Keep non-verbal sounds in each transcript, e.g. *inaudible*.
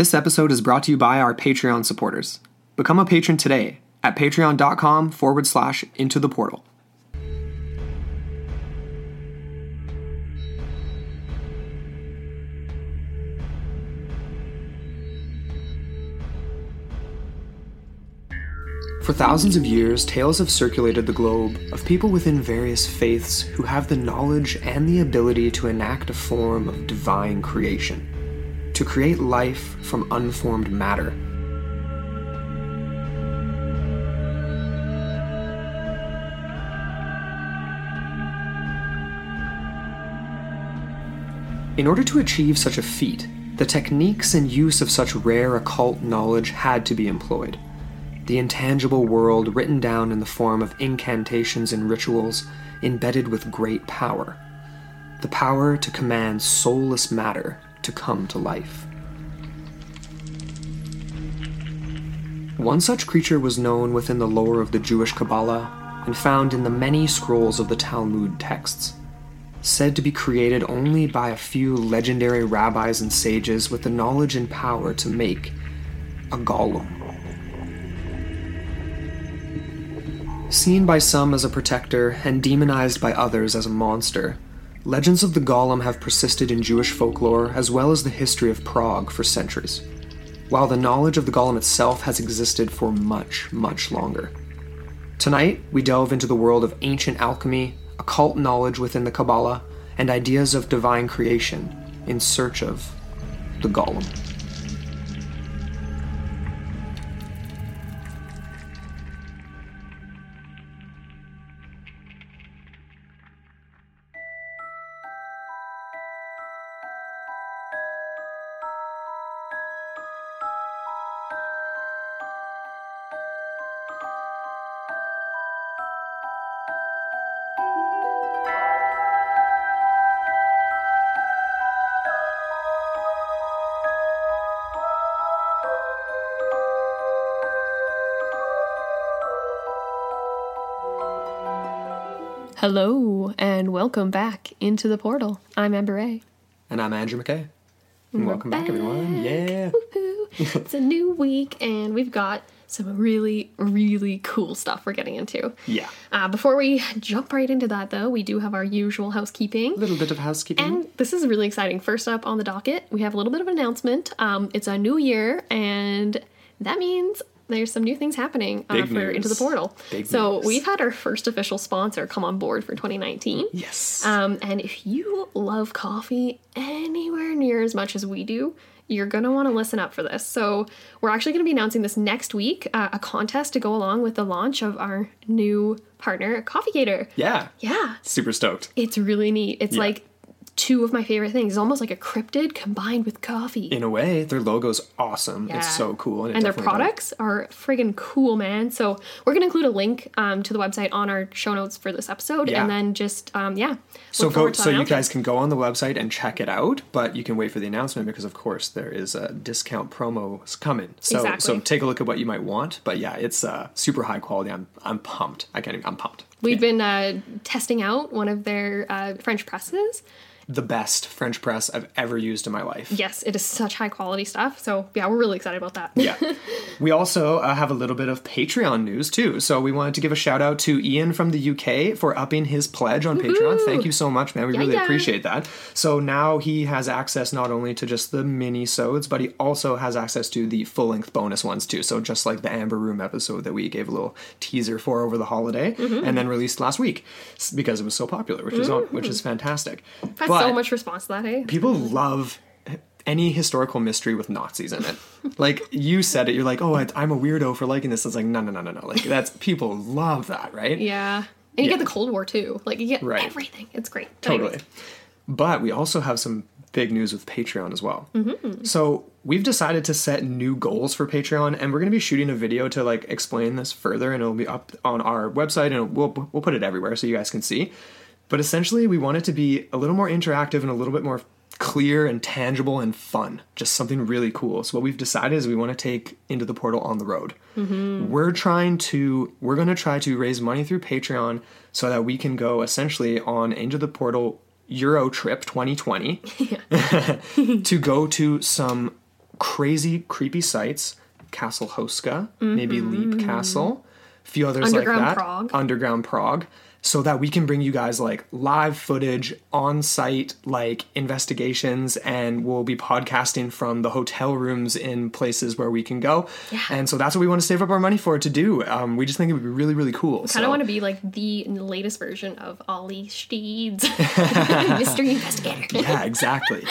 This episode is brought to you by our Patreon supporters. Become a patron today at patreon.com forward slash into the portal. For thousands of years, tales have circulated the globe of people within various faiths who have the knowledge and the ability to enact a form of divine creation, to create life from unformed matter. In order to achieve such a feat, the techniques and use of such rare occult knowledge had to be employed the intangible world written down in the form of incantations and rituals embedded with great power. The power to command soulless matter to come to life. One such creature was known within the lore of the Jewish Kabbalah and found in the many scrolls of the Talmud texts. Said to be created only by a few legendary rabbis and sages with the knowledge and power to make a golem. Seen by some as a protector and demonized by others as a monster, legends of the Golem have persisted in Jewish folklore as well as the history of Prague for centuries, while the knowledge of the Golem itself has existed for much, much longer. Tonight, we delve into the world of ancient alchemy, occult knowledge within the Kabbalah, and ideas of divine creation in search of the Golem. Hello, and welcome back into the portal. I'm Amber A. And I'm Andrew McKay. And welcome back, everyone. Yeah. Woohoo. *laughs* it's a new week, and we've got some really, really cool stuff we're getting into. Yeah. Uh, before we jump right into that, though, we do have our usual housekeeping. A little bit of housekeeping. And this is really exciting. First up on the docket, we have a little bit of an announcement. Um, it's a new year, and that means there's some new things happening uh, for news. Into the Portal. Big so news. we've had our first official sponsor come on board for 2019. yes. Um, and if you love coffee anywhere near as much as we do, you're going to want to listen up for this. So, we're actually going to be announcing this next week uh, a contest to go along with the launch of our new partner, Coffee Gator. yeah. Yeah, Super stoked. it's really neat. It's Yeah. like two of my favorite things. It's almost like a cryptid combined with coffee. In a way, their logo's awesome. Yeah. It's so cool. And, and their definitely does. products are friggin' cool, man. So we're gonna include a link um, to the website on our show notes for this episode, Yeah. and then just um, yeah. So go, so you guys can go on the website and check it out, but you can wait for the announcement because of course there is a discount promo coming. So Exactly. so take a look at what you might want. But yeah, it's uh, super high quality. I'm I'm pumped. I can't even, I'm pumped. We've been uh, testing out one of their uh, French presses. The best French press I've ever used in my life. Yes, it is such high quality stuff. So yeah, we're really excited about that. Yeah. *laughs* we also uh, have a little bit of Patreon news too. So we wanted to give a shout out to Ian from the UK for upping his pledge on Patreon. Thank you so much, man. We really yeah. appreciate that. So now he has access not only to just the mini sodes, but he also has access to the full length bonus ones too. So just like the Amber Room episode that we gave a little teaser for over the holiday Mm-hmm. and then released last week because it was so popular, which is which is fantastic. Had But- so much response to that, hey? people love any historical mystery with Nazis in it. like you said it, you're like, oh, I, I'm a weirdo for liking this. It's like, no, no, no, no, no. Like that's people love that, right? Yeah. And you Yeah. get the Cold War too. Like you get Right. everything. It's great. Totally. anyways, But we also have some big news with Patreon as well. Mm-hmm. So we've decided to set new goals for Patreon, and we're going to be shooting a video to like explain this further, and it'll be up on our website, and we'll we'll put it everywhere so you guys can see. But essentially, we want it to be a little more interactive and a little bit more clear and tangible and fun. Just something really cool. So what we've decided is we want to take into the portal on the road. We're trying to we're going to try to raise money through Patreon so that we can go essentially on into the portal Euro trip 2020 *laughs* *laughs* to go to some crazy, creepy sites, Castle Houska, maybe Leap Castle, a few others Mm-hmm. Underground like that. Prague. Underground Prague. So that we can bring you guys like live footage, on site like investigations, and we'll be podcasting from the hotel rooms in places where we can go. Yeah. And so that's what we want to save up our money for to do. Um, we just think it would be really, really cool. Kind so. of want to be like the latest version of Ollie Steeds, *laughs* mystery investigator. yeah, exactly.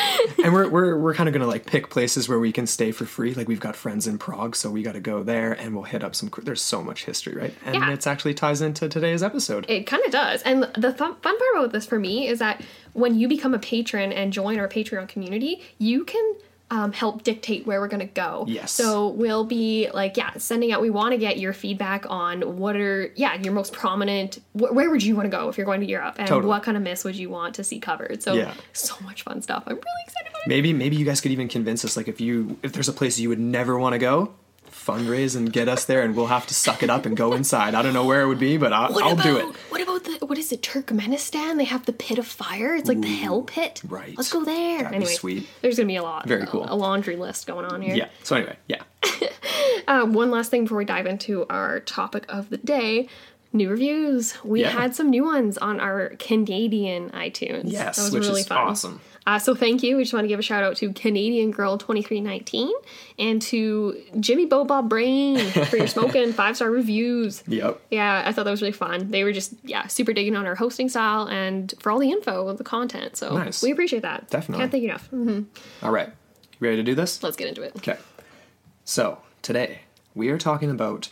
and we're we're we're kind of gonna like pick places where we can stay for free. Like we've got friends in Prague, so we got to go there, and we'll hit up some. There's so much history, right? And Yeah. it's actually ties into today's episode. It kind of does. And the th- fun part about this for me is that when you become a patron and join our Patreon community, you can um, help dictate where we're going to go. Yes. So we'll be like, yeah, sending out, we want to get your feedback on what are, yeah, your most prominent, wh- where would you want to go if you're going to Europe? And Totally. what kind of myths would you want to see covered? So, Yeah. so much fun stuff. I'm really excited about it. Maybe maybe you guys could even convince us. Like if you if there's a place you would never want to go, fundraise and get us there, and we'll have to suck it up and go inside. I don't know where it would be, but I'll, I'll about, do it. What about the what is it? Turkmenistan? They have the pit of fire. It's like the hell pit. right. Let's go there. That'd anyway, sweet. There's gonna be a lot. Very a- cool. A, laundry list going on here. Yeah. So anyway, yeah. *laughs* Uh, one last thing before we dive into our topic of the day. New reviews. We Yeah. had some new ones on our Canadian iTunes. Yes, that was which really is fun. awesome. Uh, so thank you. We just want to give a shout out to Canadian Girl twenty three nineteen and to Jimmy Bobob Brain for your *laughs* smoking five star reviews. Yep. Yeah, I thought that was really fun. They were just yeah super digging on our hosting style and for all the info, of the content. So Nice. we appreciate that. Definitely. can't thank you enough. hmm All right. You ready to do this? Let's get into it. Okay. So, today we are talking about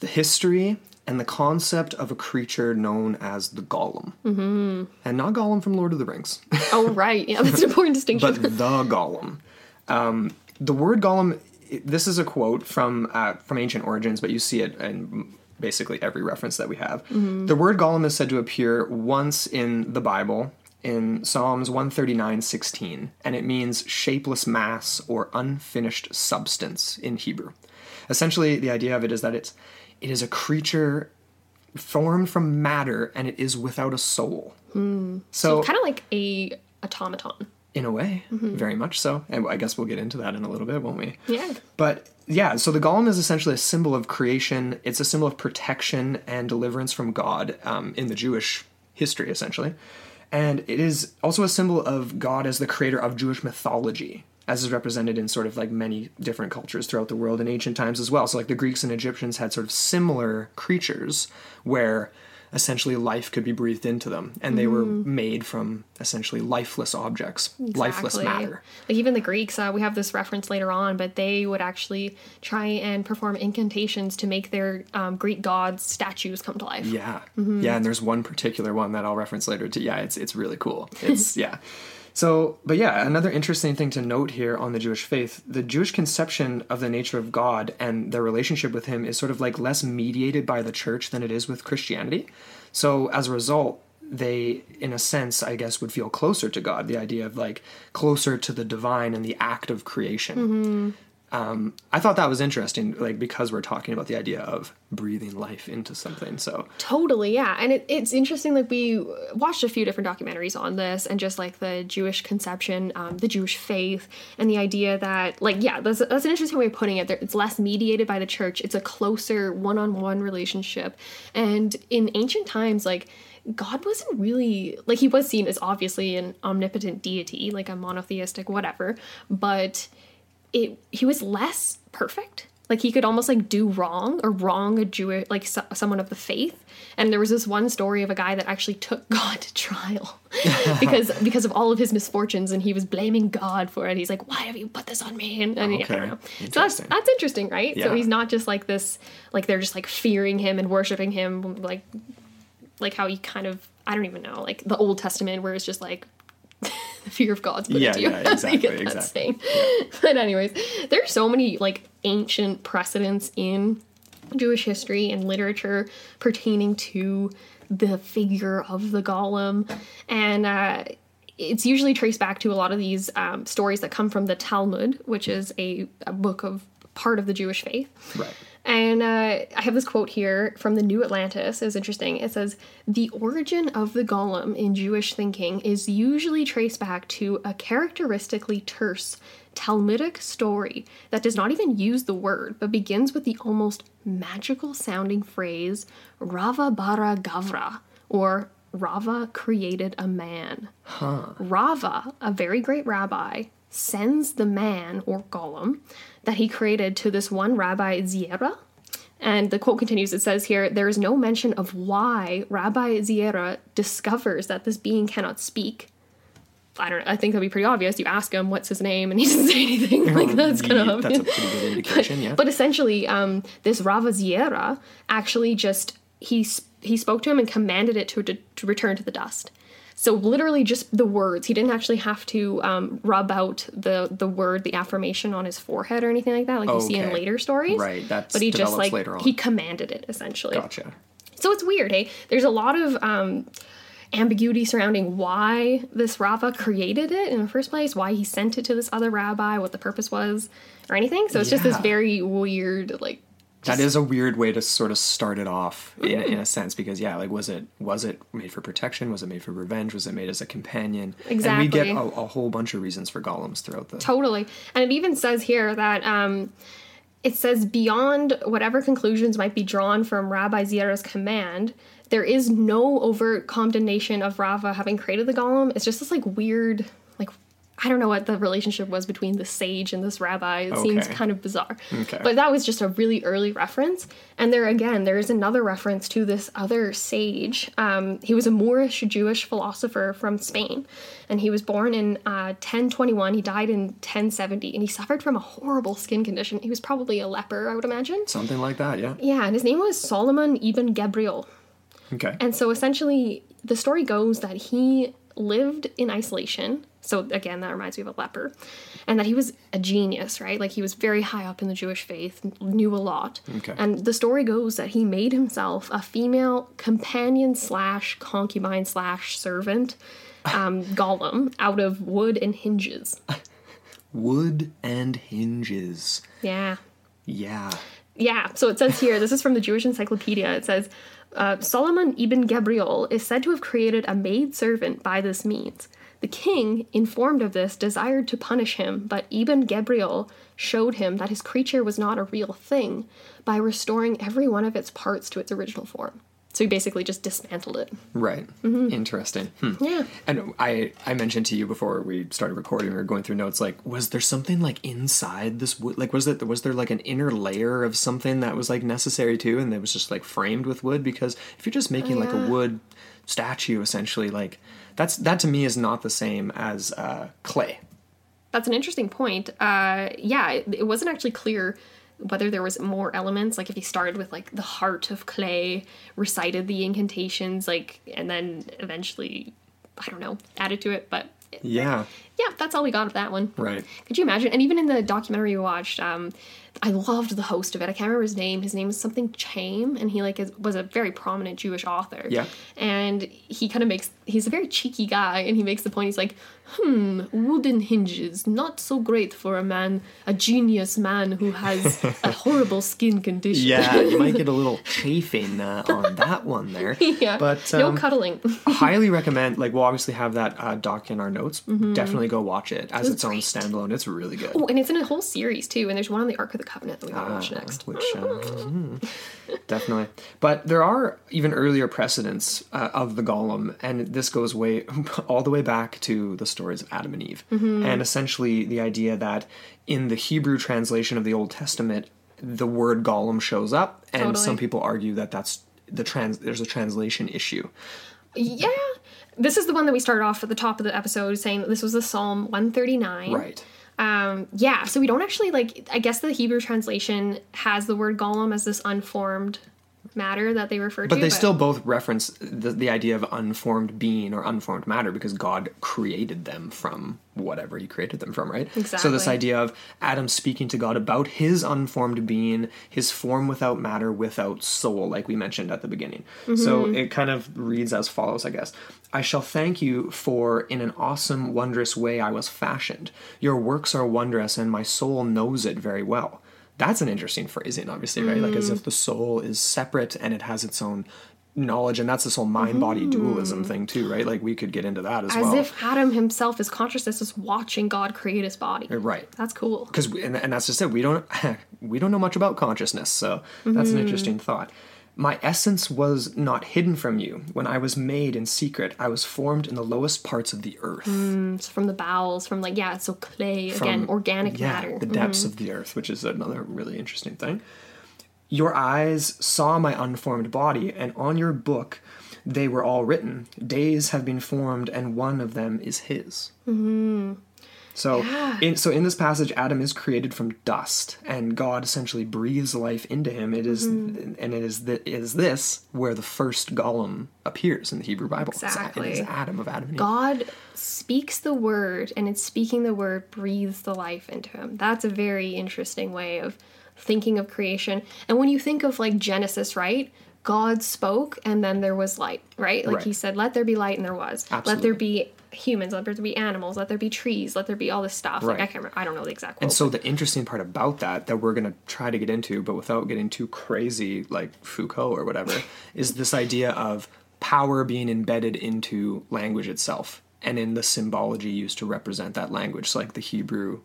the history and the concept of a creature known as the Golem. Mm-hmm. And not Gollum from Lord of the Rings, Oh right, yeah, that's an important distinction. *laughs* but the Golem. Um, the word Golem, this is a quote from, uh, from ancient origins, but you see it in basically every reference that we have. The word Golem is said to appear once in the Bible. In Psalms 139:16, and it means shapeless mass or unfinished substance in Hebrew. Essentially, the idea of it is that it's it is a creature formed from matter and it is without a soul. So, kind of like a automaton. in a way, very much so. And I guess we'll get into that in a little bit, won't we? Yeah. But yeah, so the golem is essentially a symbol of creation. It's a symbol of protection and deliverance from God um, in the Jewish history, essentially. And it is also a symbol of God as the creator of Jewish mythology, as is represented in sort of like many different cultures throughout the world in ancient times as well. So, like the Greeks and Egyptians had sort of similar creatures where essentially life could be breathed into them, and they were made from essentially lifeless objects, lifeless matter. Like even the Greeks, uh, we have this reference later on, but they would actually try and perform incantations to make their um, Greek gods statues come to life. Yeah, yeah, and there's one particular one that I'll reference later. To yeah, it's it's really cool. It's *laughs* yeah. So, but yeah, another interesting thing to note here on the Jewish faith, the Jewish conception of the nature of God and their relationship with Him is sort of like less mediated by the church than it is with Christianity. So, as a result, they, in a sense, I guess, would feel closer to God. The idea of like closer to the divine and the act of creation. Mm-hmm. Um, I thought that was interesting, like because we're talking about the idea of breathing life into something. So, Totally, yeah. And it, it's interesting, like, we watched a few different documentaries on this and just like the Jewish conception, um, the Jewish faith, and the idea that, like, yeah, that's, that's an interesting way of putting it. It's less mediated by the church, it's a closer one on one relationship. And in ancient times, like, God wasn't really like he was seen as obviously an omnipotent deity, like a monotheistic whatever, but it he was less perfect. Like he could almost like do wrong or wrong a Jew like so, someone of the faith. And there was this one story of a guy that actually *laughs* took God to trial *laughs* because because of all of his misfortunes, and he was blaming God for it. He's like, "Why have you put this on me?" And, and yeah, I Okay. don't know. So that's Interesting. that's interesting, right? So he's not just like this, like they're just like fearing him and worshiping him, like like how he kind of I don't even know, like the Old Testament, where it's just like the fear of God's put Yeah, into you. yeah, *laughs* exactly, that exactly. saying. *laughs* But anyways, there's so many like ancient precedents in Jewish history and literature pertaining to the figure of the golem, and uh, it's usually traced back to a lot of these um, stories that come from the Talmud, which is a, a book of part of the Jewish faith. right. And uh, I have this quote here from the New Atlantis. It's interesting. It says, The origin of the golem in Jewish thinking is usually traced back to a characteristically terse Talmudic story that does not even use the word, but begins with the almost magical sounding phrase, Rava bara Gavra, or Rava created a man. Rava, a very great rabbi, sends the man, or golem, that he created to this one rabbi, Ziera. And the quote continues it says here, there is no mention of why Rabbi Ziera discovers that this being cannot speak. I don't I think that'd be pretty obvious. You ask him what's his name and he *laughs* doesn't say anything. Like that's kind of obvious. That's a pretty good *laughs* indication, yeah. But essentially, um, this Rava Ziera actually just he he spoke to him and commanded it to, to to return to the dust. So literally, just the words. He didn't actually have to um, rub out the the word, the affirmation on his forehead or anything like that, like you see in later stories. Right, that's but he just like he commanded it essentially. gotcha. So it's weird, hey? There's a lot of um, ambiguity surrounding why this Rava created it in the first place, why he sent it to this other rabbi, what the purpose was, or anything. So it's just this very weird, like, That is a weird way to sort of start it off in, in a sense because yeah, like was it was it made for protection? Was it made for revenge? Was it made as a companion? exactly And we get a, a whole bunch of reasons for golems throughout the. totally. And it even says here that um, it says beyond whatever conclusions might be drawn from Rabbi Ziera's command, there is no overt condemnation of Rava having created the golem. It's just this like weird, I don't know what the relationship was between the sage and this rabbi. It seems kind of bizarre. Okay. But that was just a really early reference. And there again, there is another reference to this other sage. Um, he was a Moorish Jewish philosopher from Spain, and he was born in uh, 1021. He died in 1070, and he suffered from a horrible skin condition. He was probably a leper, I would imagine. Something like that, yeah. Yeah, and his name was Solomon ibn Gabirol. Okay. And so essentially, the story goes that he lived in isolation. So again, that reminds me of a leper. And that he was a genius, right? Like he was very high up in the Jewish faith, knew a lot. Okay. And the story goes that he made himself a female companion slash concubine slash servant um, *laughs* golem out of wood and hinges. Wood and hinges. Yeah. Yeah. Yeah, so it says here, this is from the Jewish Encyclopedia. It says uh, Solomon ibn Gabirol is said to have created a maid servant by this means. The king, informed of this, desired to punish him, but Ibn Gabirol showed him that his creature was not a real thing by restoring every one of its parts to its original form. So he basically just dismantled it. Right. Mm-hmm. Interesting. Hmm. Yeah. And I, I mentioned to you before we started recording, we were going through notes. Like, was there something like inside this wood? Like, was it was there like an inner layer of something that was like necessary too, and that was just like framed with wood? Because if you're just making like a wood statue, essentially, like that's that to me is not the same as uh, clay. That's an interesting point. Uh, yeah, it, it wasn't actually clear whether there was more elements. Like if he started with like the heart of clay, recited the incantations, like, and then eventually, I don't know, added to it. But Yeah. yeah, that's all we got of that one. Right. Could you imagine? And even in the documentary we watched, um, I loved the host of it. I can't remember his name. His name is something Chaim, and he like is, was a very prominent Jewish author. Yeah. And he kind of makes he's a very cheeky guy, and he makes the point. He's like, "Hmm, wooden hinges, not so great for a man, a genius man who has a *laughs* horrible skin condition." Yeah, you might get a *laughs* little chafing uh, on that one there. *laughs* yeah. But no um, cuddling. highly recommend. Like, we'll obviously have that uh, doc in our notes. Definitely go watch it as was its own great. standalone. It's really good. oh, and it's in a whole series too. And there's one on the Ark of the Covenant that we gotta watch Uh, next. Which uh, mm, definitely, but there are even earlier precedents uh, of the golem, and this goes way *laughs* all the way back to the stories of Adam and Eve, Mm-hmm. and essentially the idea that in the Hebrew translation of the Old Testament, the word golem shows up, and Totally. some people argue that that's the trans. There's a translation issue. Yeah. This is the one that we started off at the top of the episode saying that this was the Psalm 139. Right. Um, yeah, so we don't actually like I guess the Hebrew translation has the word golem as this unformed matter that they refer to. But they still both reference the, the idea of unformed being or unformed matter because God created them from whatever he created them from, right? Exactly. So this idea of Adam speaking to God about his unformed being, his form without matter, without soul, like we mentioned at the beginning. So Mm-hmm. it kind of reads as follows, I guess. I shall thank you for in an awesome, wondrous way I was fashioned. Your works are wondrous, and my soul knows it very well. That's an interesting phrasing, obviously, right? Like as Mm. if the soul is separate and it has its own knowledge, and that's this whole mind body dualism thing too, right? Like we could get into that as, Mm. As well. if Adam himself, his consciousness, is watching God create his body. right. That's cool. because and, and that's just it we don't *laughs* we don't know much about consciousness so that's an interesting thought my essence was not hidden from you. When i was made in secret i was formed in the lowest parts of the earth. Mm, it's from the bowels, from like yeah, so clay again, From- organic yeah, matter. the depths mm-hmm. of the earth which is another really interesting thing. Your eyes saw my unformed body and on your book they were all written. Days have been formed and one of them is his mm-hmm. So, Yeah. in, so in this passage, Adam is created from dust, and God essentially breathes life into him. It is- Mm-hmm. and it is is this where the first golem appears in the Hebrew Bible. Exactly. it is Adam of Adam. God speaks the word, and in speaking the word, breathes the life into him. That's a very interesting way of thinking of creation. And when you think of like Genesis, right? God spoke, and then there was light, right? Like Right. he said, "Let there be light," and there was. Let there be humans. Let there be animals. Let there be trees. Let there be all this stuff. Like I can't remember. I don't know the exact quote. And so the interesting part about that that we're going to try to get into but without getting too crazy like Foucault or whatever *laughs* is this idea of power being embedded into language itself and in the symbology used to represent that language so like the Hebrew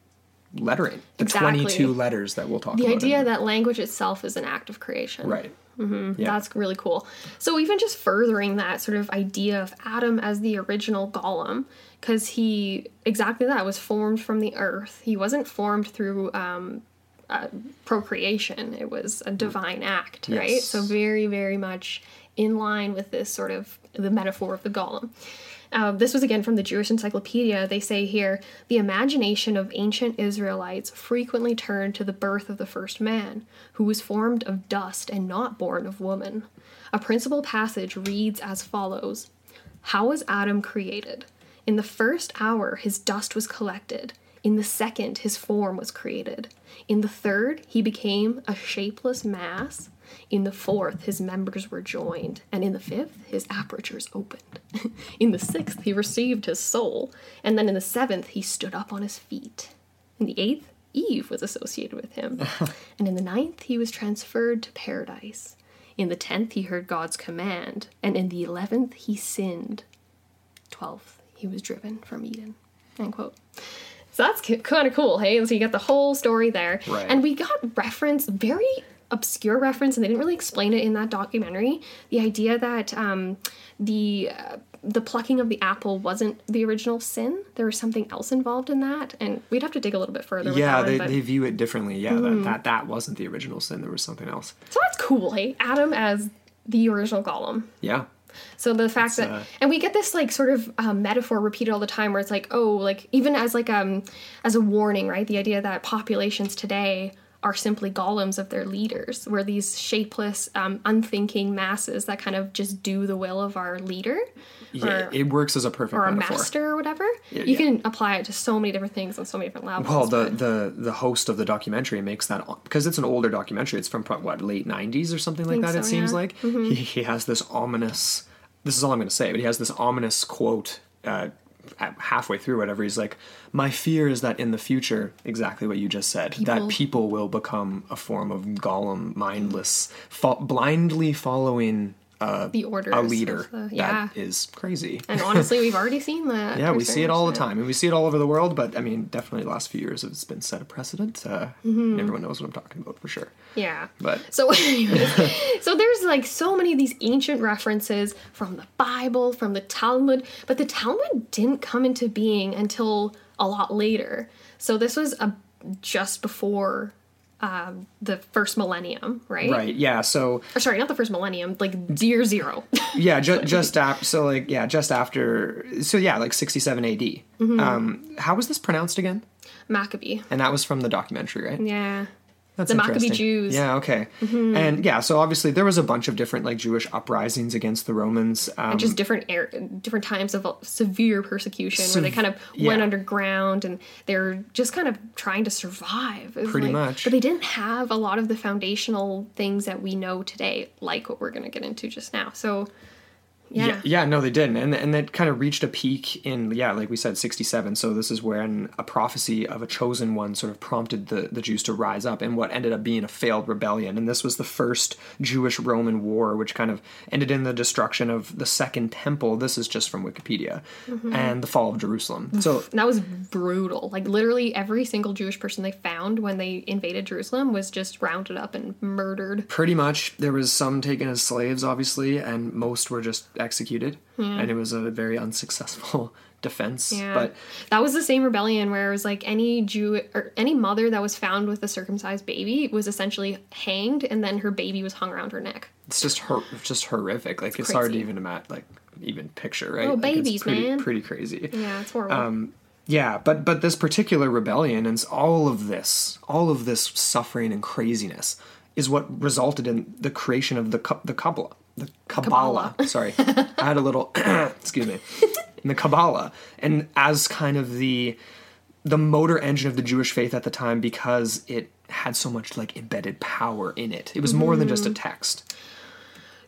lettering the Exactly. 22 letters that we'll talk the about The idea that language itself is an act of creation. right yeah. That's really cool. So even just furthering that sort of idea of Adam as the original golem, because he exactly that was formed from the earth. He wasn't formed through um, uh, procreation. It was a divine act, right? So very, very much in line with this sort of the metaphor of the golem. Uh, this was again from the Jewish Encyclopedia. They say here the imagination of ancient Israelites frequently turned to the birth of the first man, who was formed of dust and not born of woman. A principal passage reads as follows How was Adam created? In the first hour, his dust was collected. In the second, his form was created. In the third, he became a shapeless mass. In the fourth, his members were joined. And in the fifth, his apertures opened. *laughs* in the sixth, he received his soul. And then in the seventh, he stood up on his feet. In the eighth, Eve was associated with him. *laughs* and in the ninth, he was transferred to paradise. In the tenth, he heard God's command. And in the eleventh, he sinned. Twelfth, he was driven from Eden. End quote. So that's kind of cool, hey? So you got the whole story there. Right. And we got reference, very obscure reference, and they didn't really explain it in that documentary. The idea that um, the uh, the plucking of the apple wasn't the original sin. There was something else involved in that, and we'd have to dig a little bit further. with yeah that they, one, but- they view it differently yeah Mm-hmm. that, that that wasn't the original sin there was something else so that's cool, hey? Adam as the original golem. yeah So the fact that, uh, and we get this like sort of um, metaphor repeated all the time, where it's like, oh, like even as like um as a warning, right? The idea that populations today are simply golems of their leaders, We're these shapeless, um, unthinking masses that kind of just do the will of our leader, yeah or, it works as a perfect or a master or whatever. Yeah, you yeah. can apply it to so many different things on so many different levels. Well, the, the the host of the documentary makes that because it's an older documentary. It's from what late '90s or something like that. it so, seems yeah. Mm-hmm. like he, he has this ominous. This is all I'm going to say, but he has this ominous quote uh, halfway through. Whatever he's like, my fear is that in the future, exactly what you just said, People- that people will become a form of golem, mindless, fo- blindly following uh, the order a leader the- yeah. that is crazy. and honestly, we've *laughs* already seen that. Yeah, we see it all the time, and we see it all over the world. But I mean, definitely the last few years it's been set a precedent. Uh, Mm-hmm. Everyone knows what I'm talking about for sure. Yeah. But So, *laughs* *laughs* so there's like so many of these ancient references from the Bible, from the Talmud, but the Talmud didn't come into being until a lot later. So this was a, just before um, the first millennium, right? right, yeah. So Or sorry, not the first millennium, like year zero. *laughs* yeah, ju- just after. So like yeah, just after. So yeah, like 67 AD. Mm-hmm. Um, how was this pronounced again? Maccabee. And that was from the documentary, right? Yeah. That's The Maccabee. Jews. Mm-hmm. Yeah, okay. And yeah, so obviously there was a bunch of different like Jewish uprisings against the Romans. Um, just different air, different times of severe persecution where they kind of went underground and they're just kind of trying to survive. Pretty like- much. But they didn't have a lot of the foundational things that we know today, like what we're going to get into just now. So Yeah. yeah, no, they didn't, and and that kind of reached a peak in yeah, like we said, sixty seven. So this is when a prophecy of a chosen one sort of prompted the the Jews to rise up in what ended up being a failed rebellion, and this was the first Jewish Roman war, which kind of ended in the destruction of the Second Temple. This is just from Wikipedia, Mm-hmm. and the fall of Jerusalem. So that was brutal. Like literally every single Jewish person they found when they invaded Jerusalem was just rounded up and murdered. pretty much there was some taken as slaves, obviously, and most were just executed, and it was a very unsuccessful *laughs* defense. Yeah. But that was the same rebellion where it was like any Jew or any mother that was found with a circumcised baby was essentially hanged and then her baby was hung around her neck. it's just hor- just horrific. Like it's, hard to even imagine, like even picture, right? Oh, Like, it's babies, pretty, man. Pretty crazy. Yeah, it's horrible. Um, yeah, but but this particular rebellion and all of this, all of this suffering and craziness, is what resulted in the creation of the the Kabbalah. The Kabbalah. Sorry, I had a little. *clears throat* excuse me. In the Kabbalah, and as kind of the the motor engine of the Jewish faith at the time because it had so much like embedded power in it. It was more than just a mm-hmm. text.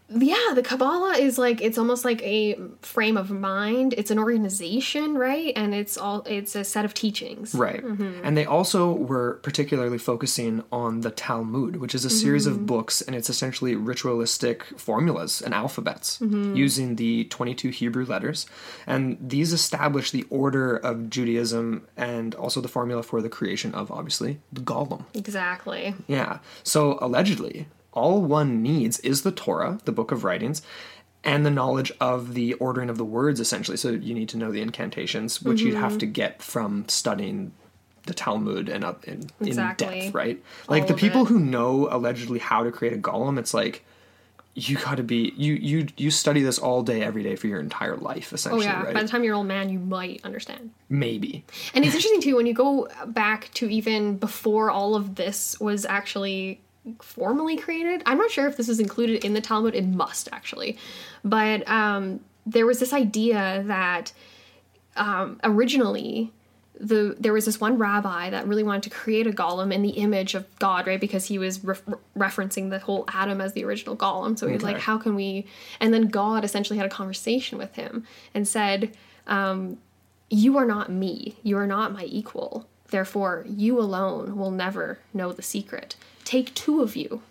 Yeah, the Kabbalah is like it's almost like a frame of mind. It's an organization, right? And it's all it's a set of teachings. Right. Mm-hmm. And they also were particularly focusing on the Talmud, which is a series of mm-hmm. books and it's essentially ritualistic formulas and alphabets mm-hmm. using the 22 Hebrew letters. And these establish the order of Judaism and also the formula for the creation of, obviously, the Golem. Exactly. Yeah. So allegedly, all one needs is the Torah, the book of writings, and the knowledge of the ordering of the words, essentially. So you need to know the incantations, which you'd have mm-hmm. to get from studying the Talmud and up in, Exactly. in depth, right? Like All the people it. who know allegedly how to create a golem, it's like you got to be you you you study this all day every day for your entire life Oh essentially yeah. right By the time you're an old man, you might understand. maybe And it's interesting too when you go back to even before all of this was actually formally created. I'm not sure if this is included in the Talmud. It must actually, but um, there was this idea that um, originally the there was this one rabbi that really wanted to create a golem in the image of God, right? Because he was re- referencing the whole Adam as the original golem. So he was Okay. like, "How can we?" And then God essentially had a conversation with him and said, um, "You are not me. You are not my equal. Therefore, you alone will never know the secret. Take two of you,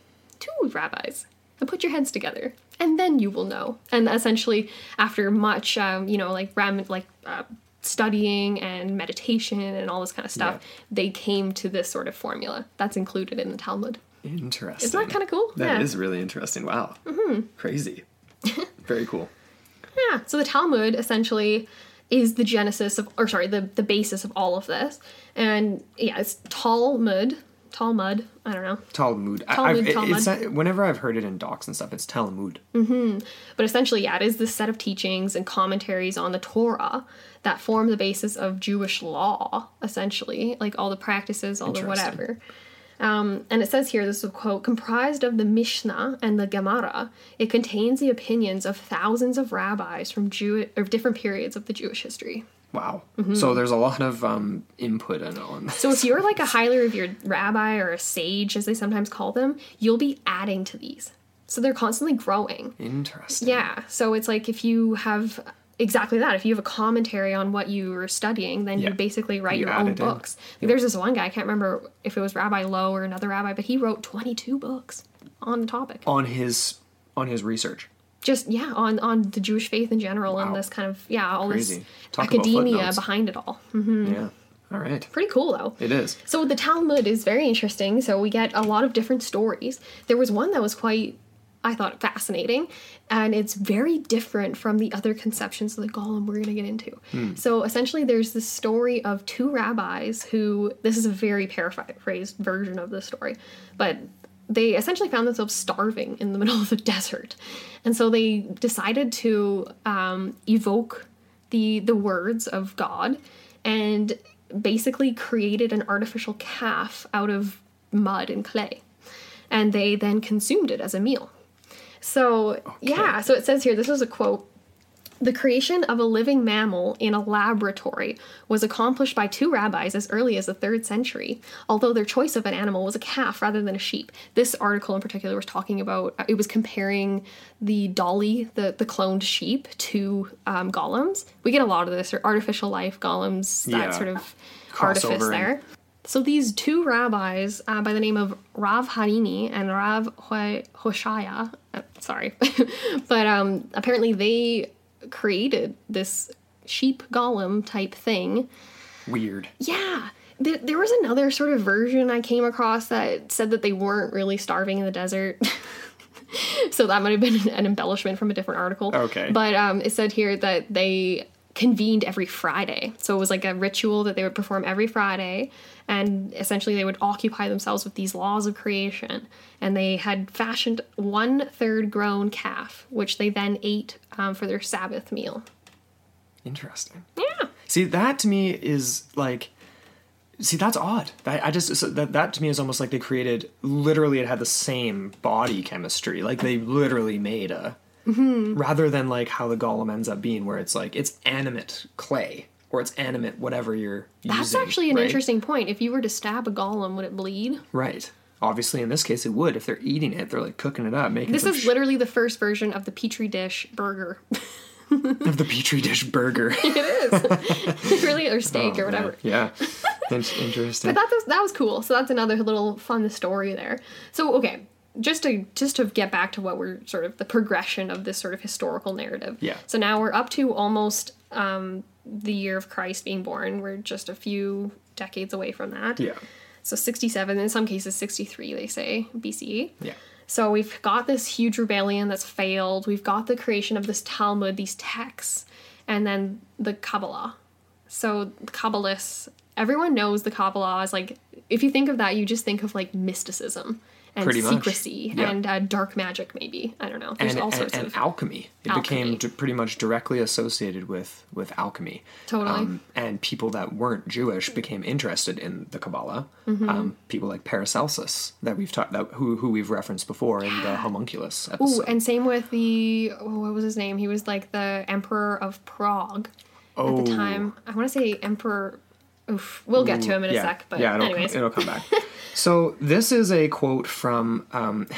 two rabbis, and put your heads together." And then you will know. And essentially, after much, um, you know, like ram, like uh, studying and meditation and all this kind of stuff, Yeah. they came to this sort of formula that's included in the Talmud. interesting Isn't that kind of cool? That is yeah. really interesting wow mm-hmm. crazy *laughs* very cool Yeah. So the Talmud essentially is the genesis of, or sorry, the the basis of all of this. And yeah, it's Talmud, Talmud. I don't know, Talmud. Talmud, I've, Talmud. It's, whenever I've heard it in docs and stuff, it's Talmud. Mhm. but essentially, yeah, it is this set of teachings and commentaries on the Torah that form the basis of Jewish law. Essentially, like all the practices, all the whatever. Um, and it says here, this is a quote, comprised of the Mishnah and the Gemara, it contains the opinions of thousands of rabbis from Jew or different periods of the Jewish history. Wow. So there's a lot of um, input I know on this. So if you're like a highly revered rabbi or a sage, as they sometimes call them, you'll be adding to these. So they're constantly growing. Interesting. Yeah. So it's like if you have exactly that, if you have a commentary on what you were studying, then Yeah. you basically write You your own books. Like, There's this one guy, I can't remember if it was Rabbi Loew or another rabbi, but he wrote 22 books on the topic. On his on his research. Just yeah, on on the Jewish faith in general Wow. and this kind of yeah, all Crazy. this Talk academia behind it all. Mhm. Yeah. All right. Pretty cool though. It is. So the Talmud is very interesting. So we get a lot of different stories. There was one that was quite, I thought, fascinating, and it's very different from the other conceptions of the golem we're going to get into. So essentially, there's this story of two rabbis who. This is a very paraphrased version of the story, but they essentially found themselves starving in the *laughs* middle of the desert, and so they decided to um, evoke the the words of God and basically created an artificial calf out of mud and clay. And they then consumed it as a meal. So, yeah, so it says here this is a quote. The creation of a living mammal in a laboratory was accomplished by two rabbis as early as the third century, although their choice of an animal was a calf rather than a sheep. This article in particular was talking about, it was comparing the dolly, the, the cloned sheep, to um, golems. We get a lot of this, or artificial life golems, that Yeah. sort of Crossover artifice there. So these two rabbis, uh, by the name of Rav Harini and Rav Hoshaya, uh, sorry, *laughs* but um, apparently they created this sheep golem type thing. Weird. Yeah, there, there was another sort of version I came across that said that they weren't really starving in the desert. *laughs* so that might have been an embellishment from a different article. Okay. But um, it said here that they convened every Friday. So it was like a ritual that they would perform every Friday. And essentially, they would occupy themselves with these laws of creation. And they had fashioned one third grown calf, which they then ate um, for their Sabbath meal. Interesting. Yeah. See, that to me is like, see, that's odd. I, I just so that that to me is almost like they created literally it had the same body chemistry. Like they literally made a rather than like how the golem ends up being, where it's like it's animate clay or it's animate whatever you're That's using. actually an right? interesting point. If you were to stab a golem, would it bleed? right. Obviously, in this case, it would. If they're eating it, they're like cooking it up, making This is sh- literally the first version of the petri dish burger. of the petri dish burger. *laughs* it is *laughs* really or steak oh, or whatever. yeah, *laughs* In- interesting. But that was that was cool. So that's another little fun story there. So okay, just to just to get back to what we're sort of the progression of this sort of historical narrative. Yeah. So now we're up to almost um, the year of Christ being born. We're just a few decades away from that. yeah, So 67, in some cases 63, they say BCE. yeah. So we've got this huge rebellion that's failed. We've got the creation of this Talmud, these texts, and then the Kabbalah. So the Kabbalists, everyone knows the Kabbalah is like, if you think of that, you just think of like mysticism and Pretty much. secrecy Yeah. and uh, dark magic, maybe. I don't know. There's and, all sorts and of. alchemy. It became Alchemy. d- pretty much directly associated with with alchemy. Um, Totally. and people that weren't Jewish became interested in the Kabbalah. Mm-hmm. Um, people like Paracelsus that we've talked that who who we've referenced before in the *gasps* homunculus Ooh, and same with the oh, what was his name? He was like the emperor of Prague at Oh. the time. I want to say emperor. Oof, we'll get to him in a yeah, sec. But yeah, it'll, anyways, come, it'll come back. *laughs* so this is a quote from. Um,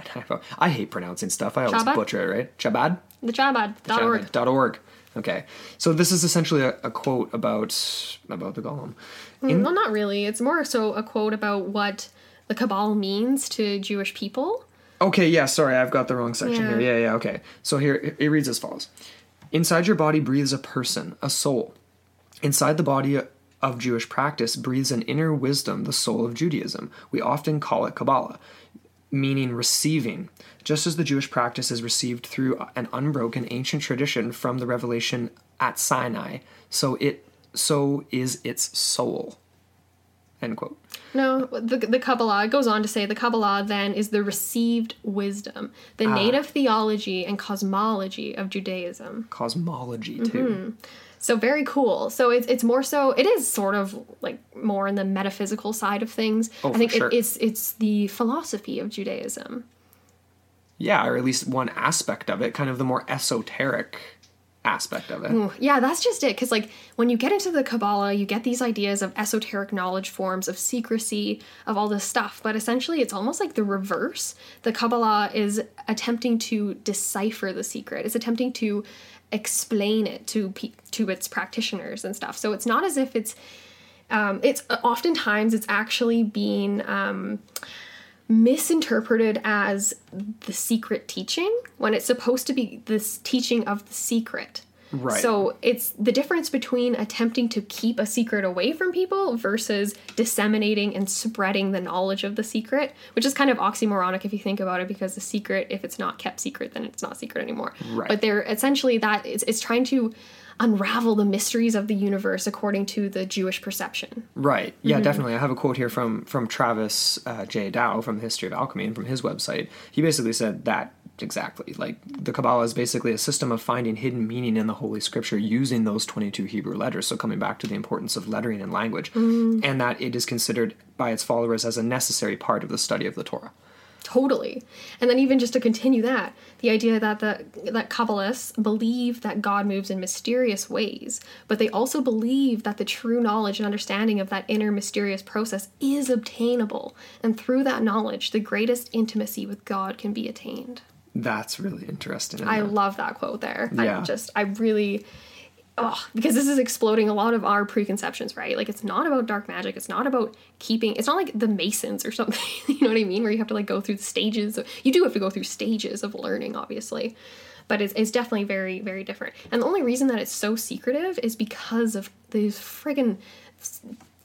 *laughs* I hate pronouncing stuff. I always Chabad? butcher it. Right, Chabad. the Chabad.org. Dot org. Okay, so this is essentially a, a quote about about the golem. well, not really. It's more so a quote about what the Cabal means to Jewish people. Okay, yeah, sorry, I've got the wrong section Yeah. here. Yeah, yeah, okay. So here it reads as follows Inside your body breathes a person, a soul. Inside the body of Jewish practice breathes an inner wisdom, the soul of Judaism. We often call it Kabbalah, meaning receiving. Just as the Jewish practice is received through an unbroken ancient tradition from the revelation at Sinai, so it so is its soul. End quote. No, the, the Kabbalah goes on to say the Kabbalah then is the received wisdom, the ah. native theology and cosmology of Judaism. Cosmology too. Mm-hmm. So very cool. So it's it's more so it is sort of like more in the metaphysical side of things. Oh, I think sure. it, it's it's the philosophy of Judaism. Yeah, or at least one aspect of it, kind of the more esoteric aspect of it. Ooh, Yeah, that's just it. Because, like, when you get into the Kabbalah, you get these ideas of esoteric knowledge forms, of secrecy, of all this stuff. But essentially, it's almost like the reverse. The Kabbalah is attempting to decipher the secret, it's attempting to explain it to to its practitioners and stuff. So it's not as if it's um, it's oftentimes it's actually being um, misinterpreted as the secret teaching when it's supposed to be this teaching of the secret. Right. So it's the difference between attempting to keep a secret away from people versus disseminating and spreading the knowledge of the secret, which is kind of oxymoronic if you think about it, because the secret, if it's not kept secret, then it's not secret anymore. Right. But they're essentially that it's, it's trying to unravel the mysteries of the universe according to the Jewish perception. Right. Yeah, Mm-hmm. definitely. I have a quote here from from Travis uh, J. Dow from the History of Alchemy and from his website. He basically said that exactly. Like the Kabbalah is basically a system of finding hidden meaning in the Holy Scripture using those 22 Hebrew letters. So coming back to the importance of lettering and language, Mm. and that it is considered by its followers as a necessary part of the study of the Torah. Totally. And then even just to continue that, the idea that the that Kabbalists believe that God moves in mysterious ways, but they also believe that the true knowledge and understanding of that inner mysterious process is obtainable, and through that knowledge, the greatest intimacy with God can be attained. That's really interesting. I love that quote there. Yeah. I just I really oh, because this is exploding a lot of our preconceptions, right? Like it's not about dark magic. It's not about keeping. It's not like the Masons or *laughs* something. you know what I mean? Where you have to like go through the stages. Of, you do have to go through stages of learning, obviously, but it's it's definitely very very different. And the only reason that it's so secretive is because of these friggin'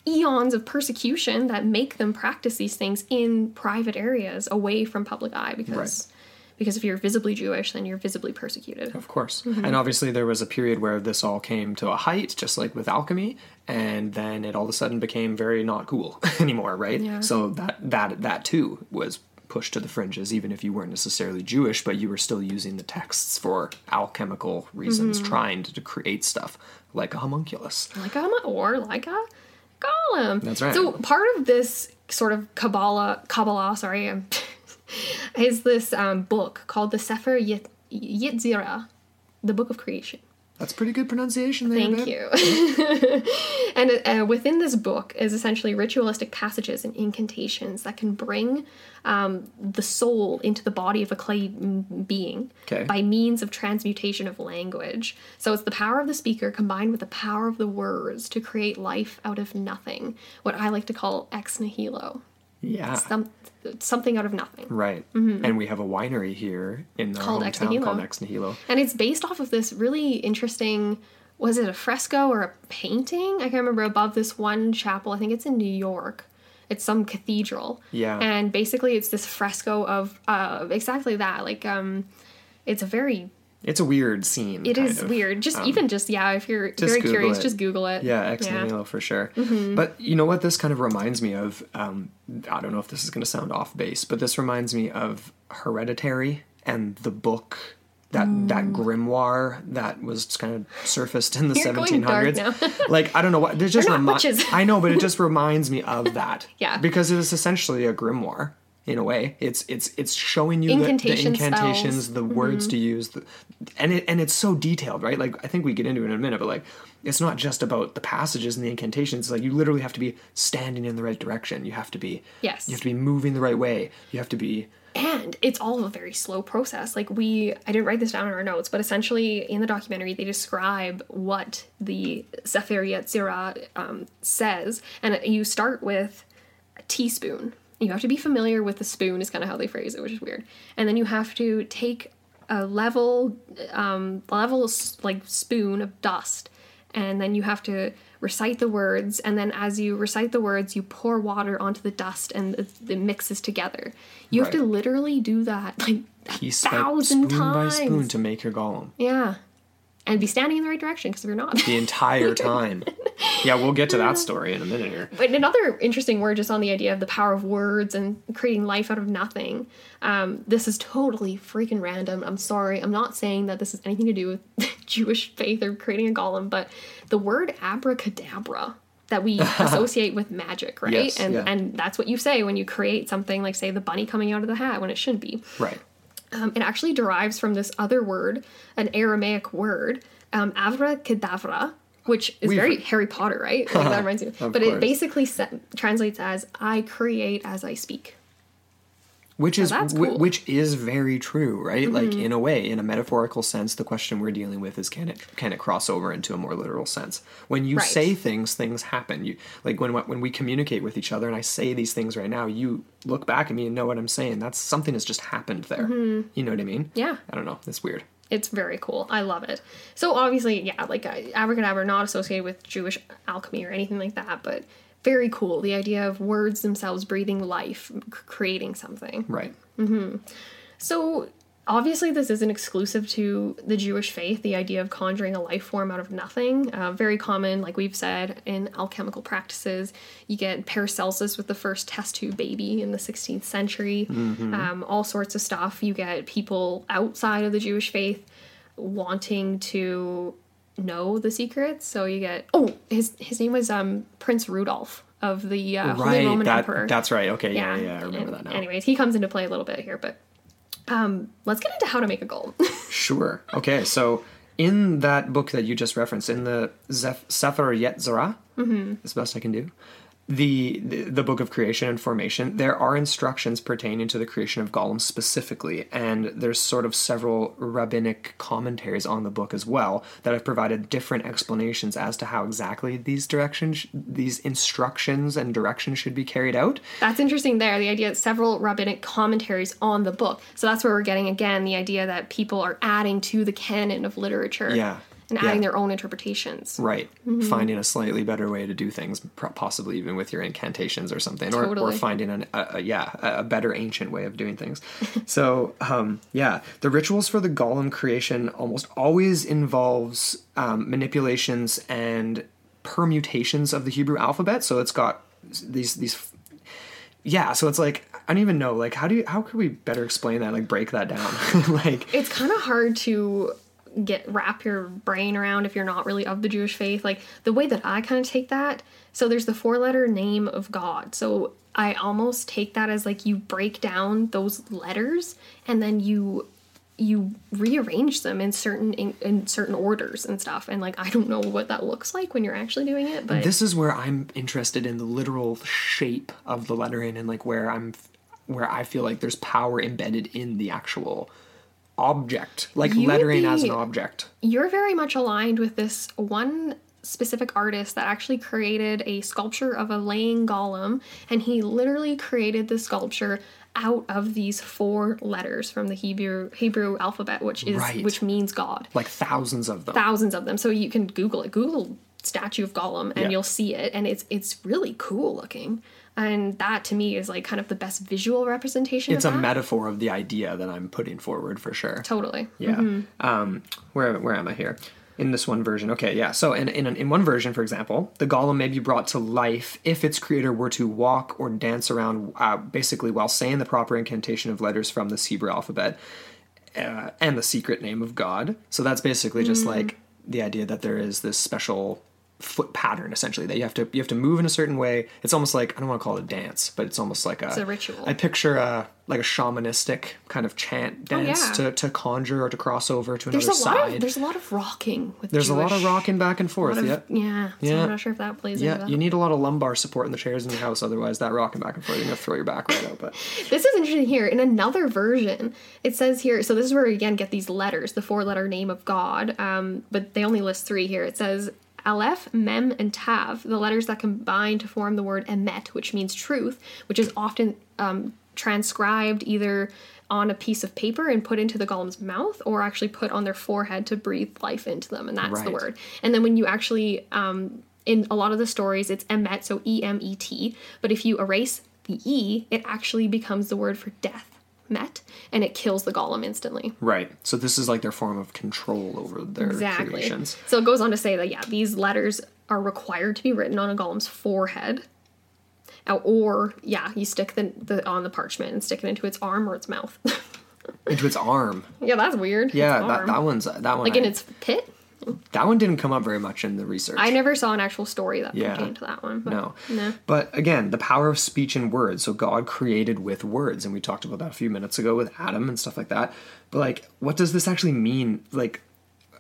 eons of persecution that make them practice these things in private areas away from public eye because Right. Because if you're visibly Jewish then you're visibly persecuted. Of course. Mm-hmm. And obviously, there was a period where this all came to a height, just like with alchemy, and then it all of a sudden became very not cool *laughs* anymore, right? Yeah. So that that that too was pushed to the fringes, even if you weren't necessarily Jewish, but you were still using the texts for alchemical reasons, Mm-hmm. trying to create stuff like a homunculus. like a or like a golem. That's right. So part of this sort of Kabbalah, Kabbalah, sorry, um, *laughs* *laughs* is this um, book called the Sefer Yet- Yetzirah, the Book of Creation. That's pretty good pronunciation there. Thank you. *laughs* and uh, within this book is essentially ritualistic passages and incantations that can bring um, the soul into the body of a clay being Okay. by means of transmutation of language. So it's the power of the speaker combined with the power of the words to create life out of nothing. What I like to call ex nihilo. Yeah. Some, something out of nothing. Right. And we have a winery here in our Mm-hmm. Called hometown Ex Nihilo. called Ex Nihilo. And it's based off of this really interesting was it a fresco or a painting? I can't remember above this one chapel. I think it's in New York. It's some cathedral. Yeah. And basically it's this fresco of uh exactly that. Like um it's a very It's a weird scene. It is of. weird. Just even just yeah, if you're very Google curious, it. just Google it. Yeah, ex Yeah. Mm-hmm. nihilo for sure. But you know what? This kind of reminds me of. Um, I don't know if this is going to sound off base, but this reminds me of Hereditary and the book that that Mm. grimoire that was kind of surfaced in the You're going dark now. *laughs* like I don't know what. It just They're not remi- I know, but it just reminds me of that. *laughs* Yeah. because it is essentially a grimoire. In a way, it's it's it's showing you the, the incantations, spells. the words to use, the, and it and it's so detailed, right? Like I think we get into it in a minute, but like it's not just about the passages and the incantations. Like you literally have to be standing in the right direction. You have to be Yes. You have to be moving the right way. You have to be and it's all a very slow process like we i didn't write this down in our notes but essentially in the documentary they describe what the Sefer Yetzirah um, says and you start with a teaspoon you have to be familiar with the spoon is kind of how they phrase it which is weird. And then you have to take a level um, level like spoon of dust and then you have to recite the words and then as you recite the words you pour water onto the dust and it, it mixes together. You have to literally do that like a piece by thousand spoon times by spoon to make your golem. Yeah and be standing in the right direction because if you're not the *laughs* entire time. *laughs* yeah, we'll get to that story in a minute here. But another interesting word just on the idea of the power of words and creating life out of nothing. Um, this is totally freaking random. I'm sorry. I'm not saying that this has anything to do with *laughs* Jewish faith or creating a golem, but the word abracadabra that we associate with magic, right? Yes, and yeah. and that's what you say when you create something like say the bunny coming out of the hat when it shouldn't be. Right. Um, it actually derives from this other word, an Aramaic word, um, abracadabra, which is We've- very Harry Potter, right? Like, that *laughs* reminds me. But it basically sa- translates as "I create as I speak." Which is that's cool. Mm-hmm. which is very true, right? Like in a way, in a metaphorical sense, the question we're dealing with is can it can it cross over into a more literal sense? When you Right. say things, things happen. You like when when we communicate with each other, and I say these things right now, you look back at me and know what I'm saying. That's something has just happened there. You know what I mean? Mm-hmm. Yeah. I don't know. It's weird. It's very cool. I love it. So obviously, yeah, like uh, abracadabra, not associated with Jewish alchemy or anything like that, but very cool. The idea of words themselves breathing life, c- creating something. Right. So obviously, this isn't exclusive to the Jewish faith. The idea of conjuring a life form out of nothing, uh, very common, like we've said, in alchemical practices. You get Paracelsus with the first test tube baby in the 16th century. Um, all sorts of stuff. You get people outside of the Jewish faith wanting to know the secrets. So you get oh his his name was um Prince Rudolph of the uh, Holy. Roman That, Emperor. that's right. Okay. Yeah. Yeah. I remember and that now. Anyways, he comes into play a little bit here, but um, let's get into how to make a goal. *laughs* Sure. Okay. So in that book that you just referenced, in the Zeph- Sefer Yetzirah, Mm-hmm. as best I can do, the, the book of creation and formation, there are instructions pertaining to the creation of golems specifically, and there's sort of several rabbinic commentaries on the book as well that have provided different explanations as to how exactly these directions, these instructions and directions should be carried out. That's interesting there, the idea that several rabbinic commentaries on the book. So that's where we're getting again the idea that people are adding to the canon of literature Yeah. And Yeah. adding their own interpretations. Right. Mm-hmm. Finding a slightly better way to do things, possibly even with your incantations or something, or, or finding an, a, a, yeah, a a better ancient way of doing things. *laughs* so, um, yeah, the rituals for the golem creation almost always involves um, manipulations and permutations of the Hebrew alphabet. So it's got these these yeah so it's like i don't even know like how do you how could we better explain that like break that down *laughs* like It's kind of hard to get wrap your brain around if you're not really of the Jewish faith. Like the way that I kind of take that. So there's the four letter name of God. So I almost take that as like you break down those letters and then you you rearrange them in certain in, in certain orders and stuff and like i don't know what that looks like when you're actually doing it but this is where i'm interested in the literal shape of the lettering and like where i'm where i feel like there's power embedded in the actual object like You lettering as an object. You're very much aligned with this one specific artist that actually created a sculpture of a laying golem and he literally created the sculpture out of these four letters from the Hebrew Hebrew alphabet which is Right. which means God. Like thousands of them. Thousands of them. So you can google it. Google statue of golem and Yeah. you'll see it and it's it's really cool looking and that to me is like kind of the best visual representation it's a that. metaphor of the idea that i'm putting forward for sure totally Yeah. Um, where where am I here? In this one version, okay, yeah. So in in in one version, for example, the golem may be brought to life if its creator were to walk or dance around, uh, basically while saying the proper incantation of letters from this Hebrew alphabet uh, and the secret name of God. So that's basically just like the idea that there is this special foot pattern essentially that you have to you have to move in a certain way it's almost like i don't want to call it a dance but it's almost like a It's a ritual. i picture a like a shamanistic kind of chant dance Oh, yeah. to, to conjure or to cross over to there's another side of there's a lot of rocking with there's a lot of rocking back and forth of- yeah yeah so Yeah. i'm not sure if that plays yeah you need a lot of lumbar support in the chairs in your house otherwise that rocking back and forth you're gonna throw your back right out but *laughs* This is interesting here. In another version, it says here, so this is where we again get these letters, the four letter name of God, um, but they only list three here. It says Aleph, Mem, and Tav, the letters that combine to form the word Emet, which means truth, which is often um, transcribed either on a piece of paper and put into the golem's mouth or actually put on their forehead to breathe life into them and that's the word. And then when you actually um, in a lot of the stories it's emet so e-m-e-t but if you erase the e it actually becomes the word for death met and it kills the golem instantly. Right. So this is like their form of control over their exactly. creations. So it goes on to say that yeah these letters are required to be written on a golem's forehead Uh, or yeah you stick the, the on the parchment and stick it into its arm or its mouth. *laughs* Into its arm. Yeah that's weird. Yeah that, that one's that one like I- in its pit that one didn't come up very much in the research i never saw an actual story that Yeah. pertained to that one but No. no But again, the power of speech and words. So God created with words, and we talked about that a few minutes ago with Adam and stuff like that. But like, what does this actually mean? Like,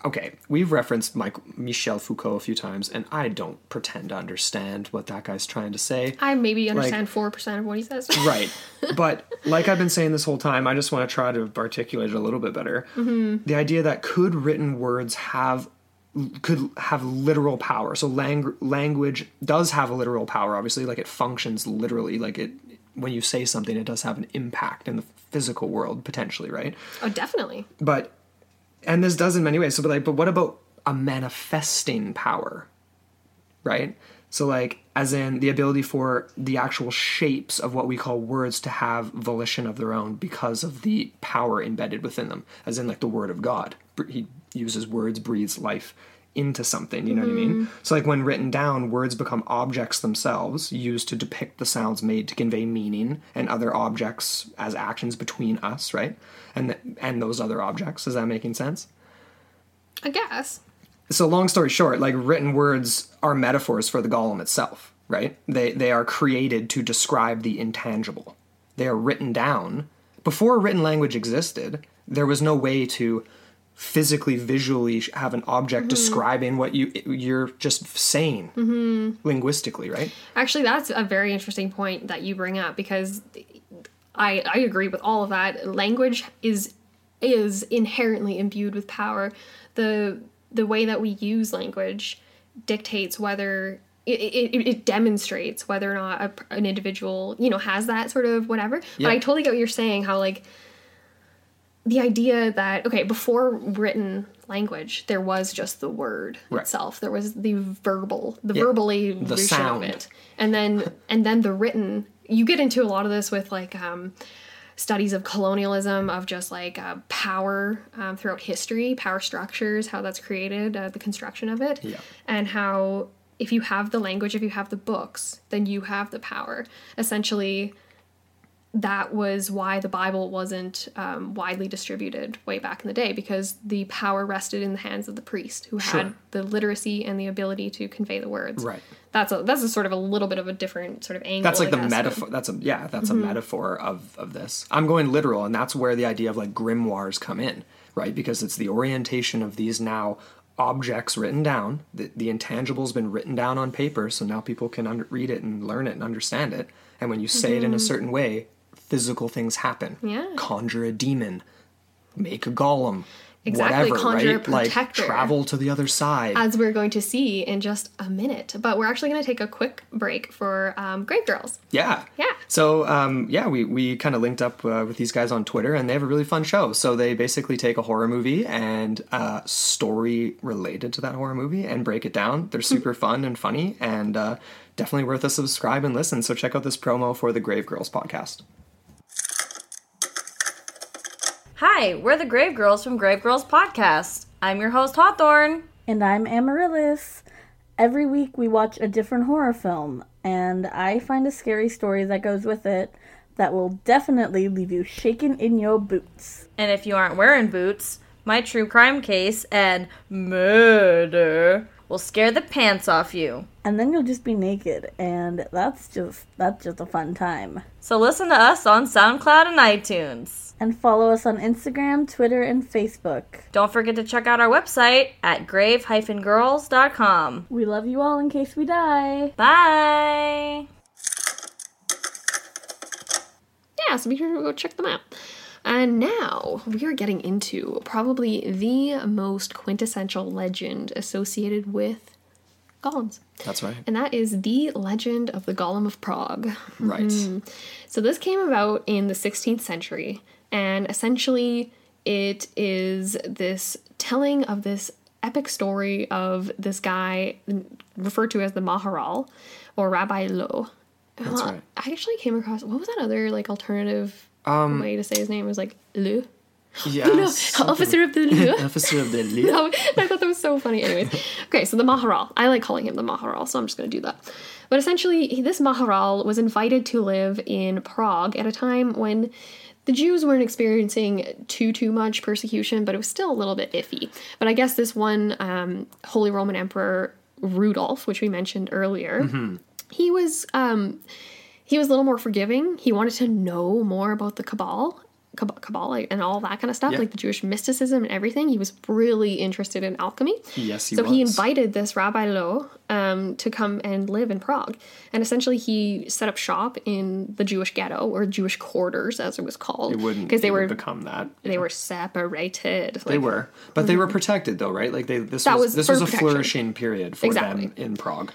okay, we've referenced Mike Michel Foucault a few times, and I don't pretend to understand what that guy's trying to say. I maybe understand four percent of what he says. *laughs* Right. But like I've been saying this whole time, I just want to try to articulate it a little bit better. Mm-hmm. The idea that could written words have could have literal power. So lang- language does have a literal power obviously like it functions literally like it when you say something it does have an impact in the physical world potentially, right? oh, definitely. But and this does in many ways. So but like but what about a manifesting power? Right? So like as in the ability for the actual shapes of what we call words to have volition of their own because of the power embedded within them. As in like the word of God. He uses words, breathes life into something, you know what I mean? Mm-hmm. So like when written down, words become objects themselves, used to depict the sounds made to convey meaning and other objects as actions between us, right? And th- and those other objects. Is that making sense? I guess. so long story short, like written words are metaphors for the golem itself, right? They they are created to describe the intangible. They are written down before written language existed. There was no way to physically visually have an object mm-hmm. describing what you you're just saying mm-hmm. linguistically, right? Actually, that's a very interesting point that you bring up because I I agree with all of that. Language is is inherently imbued with power. The the way that we use language dictates whether it, it, it demonstrates whether or not a, an individual you know has that sort of whatever. Yeah. But I totally get what you're saying. How like the idea that okay before written language there was just the word Right. itself there was the verbal the Yeah. verbally The sound. of it and then and then the written you get into a lot of this with like um studies of colonialism of just like uh, power um, throughout history power structures how that's created uh, the construction of it Yeah. and how if you have the language if you have the books then you have the power essentially that was why the Bible wasn't um, widely distributed way back in the day because the power rested in the hands of the priest who Sure. had the literacy and the ability to convey the words. Right. That's a that's a sort of a little bit of a different sort of angle. That's like I the guess, but- metaphor. That's a yeah. That's a metaphor of of this. I'm going literal, and that's where the idea of like grimoires come in, right? Because it's the orientation of these now objects written down. The, the intangible's been written down on paper, so now people can under, read it and learn it and understand it. And when you say it in a certain way, physical things happen. Yeah. Conjure a demon, make a golem. Exactly, Whatever, conjure a right? Like protector. travel to the other side. as we're going to see in just a minute. But we're actually going to take a quick break for um, Grave Girls. Yeah. Yeah. So, um, yeah, we, we kind of linked up uh, with these guys on Twitter, and they have a really fun show. So they basically take a horror movie and a story related to that horror movie and break it down. They're super fun and funny, and uh, definitely worth a subscribe and listen. So check out this promo for the Grave Girls podcast. Hi, we're the Grave Girls from Grave Girls Podcast. I'm your host, Hawthorne. And I'm Amaryllis. Every week we watch a different horror film, and I find a scary story that goes with it that will definitely leave you shaking in your boots. And if you aren't wearing boots, my true crime case and murder will scare the pants off you. And then you'll just be naked, and that's just that's just a fun time. So listen to us on SoundCloud and iTunes. And follow us on Instagram, Twitter, and Facebook. Don't forget to check out our website at grave-girls.com. We love you all in case we die. Bye! Yeah, so be sure to go check them out. And now we are getting into probably the most quintessential legend associated with golems. That's right. And that is the legend of the Golem of Prague. Right. So this came about in the 16th century, and essentially it is this telling of this epic story of this guy referred to as the Maharal or Rabbi Loew. That's Uh, right. I actually came across what was that other like alternative way to say his name? Was like Le. Yeah. *laughs* No, officer of the Le. *laughs* Officer of the. Oh, *laughs* I thought that was so funny. Anyways, okay, so the Maharal. I like calling him the Maharal, so I'm just going to do that. But essentially, this Maharal was invited to live in Prague at a time when the Jews weren't experiencing too too much persecution, but it was still a little bit iffy. But I guess this one um, Holy Roman Emperor Rudolf, which we mentioned earlier, he was um, he was a little more forgiving. He wanted to know more about the Cabal, Cab- Cabal, and all that kind of stuff, Yeah. like the Jewish mysticism and everything. He was really interested in alchemy. Yes, he was. so he invited this Rabbi Loew um, to come and live in Prague, and essentially he set up shop in the Jewish ghetto or Jewish quarters, as it was called, It wouldn't because they would were become that. they were separated. They were, but they were protected though, right? Like they this That was, was this was a protection. flourishing period for Exactly. them in Prague.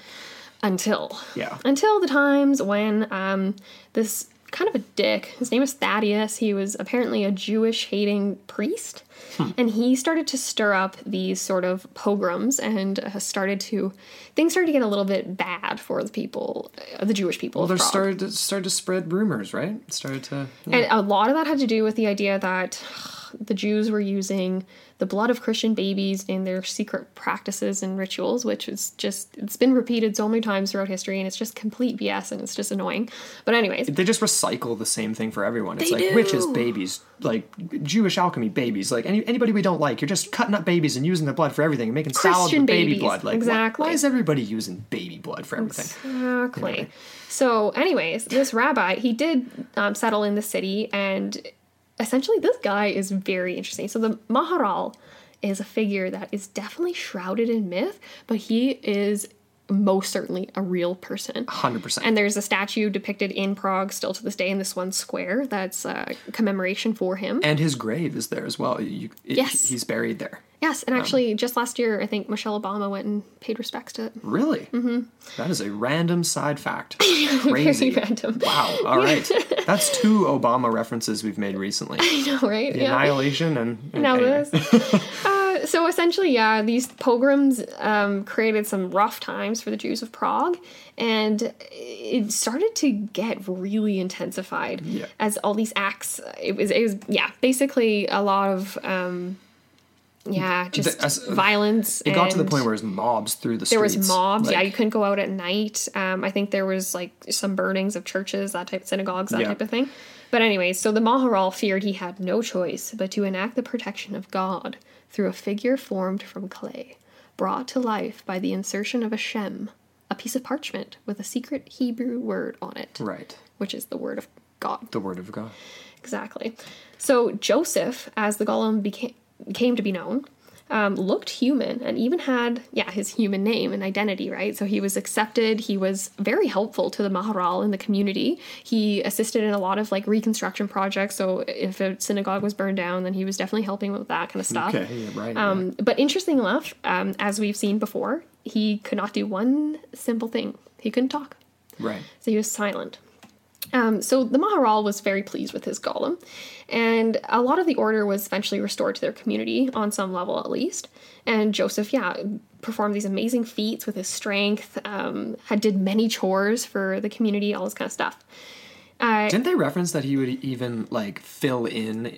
Until Yeah. until the times when um, this kind of a dick his name was thaddeus he was apparently a jewish hating priest Hmm. and he started to stir up these sort of pogroms and uh, started to things started to get a little bit bad for the people uh, the jewish people Well, there Prague. started to, started to spread rumors, right? It started to yeah. and a lot of that had to do with the idea that the Jews were using the blood of Christian babies in their secret practices and rituals, which is just, it's been repeated so many times throughout history and it's just complete BS and it's just annoying. But, anyways, They just recycle the same thing for everyone. It's They like witches, babies, like Jewish alchemy, babies, like any, anybody we don't like. You're just cutting up babies and using their blood for everything and making salad Christian with baby blood. Like, exactly. Why, is everybody using baby blood for everything? Exactly. So, anyways, this rabbi he did um, settle in the city, and essentially, this guy is very interesting. So, the Maharal is a figure that is definitely shrouded in myth, but he is most certainly a real person. 100%. And there's a statue depicted in Prague still to this day in this one square that's a commemoration for him. and his grave is there as well. You, it- Yes. He's buried there. Yes, and actually, just last year, I think Michelle Obama went and paid respects to it. Really? Mm-hmm. That is a random side fact. *laughs* Crazy. Very random. Wow. All *laughs* right. That's two Obama references we've made recently. I know, right? The Annihilation and, *laughs* and Now anyway. this. uh, so essentially, yeah, these pogroms um, created some rough times for the Jews of Prague, and it started to get really intensified Yeah. as all these acts. It was, it was, yeah, basically a lot of, um, yeah, just as- violence. It got to the point where it was mobs through the there streets. was mobs. yeah, you couldn't go out at night. Um, I think there was like some burnings of churches, that type, of synagogues, that Yeah. type of thing. But anyways, so the Maharal feared he had no choice but to enact the protection of God through a figure formed from clay, brought to life by the insertion of a shem, a piece of parchment with a secret Hebrew word on it, Right. which is the word of God. The word of God. Exactly. So Joseph, as the golem became came to be known, um, looked human and even had yeah his human name and identity. Right. So he was accepted. He was very helpful to the Maharal in the community. He assisted in a lot of like reconstruction projects. So if a synagogue was burned down, then he was definitely helping with that kind of stuff. Okay. Yeah, right. Um, but interesting enough, um, as we've seen before, he could not do one simple thing. He couldn't talk. Right. So he was silent. Um, so the Maharal was very pleased with his golem, and a lot of the order was eventually restored to their community on some level at least. And Joseph, yeah, performed these amazing feats with his strength, um, had did many chores for the community, all this kind of stuff. Uh, Didn't they reference that he would even like fill in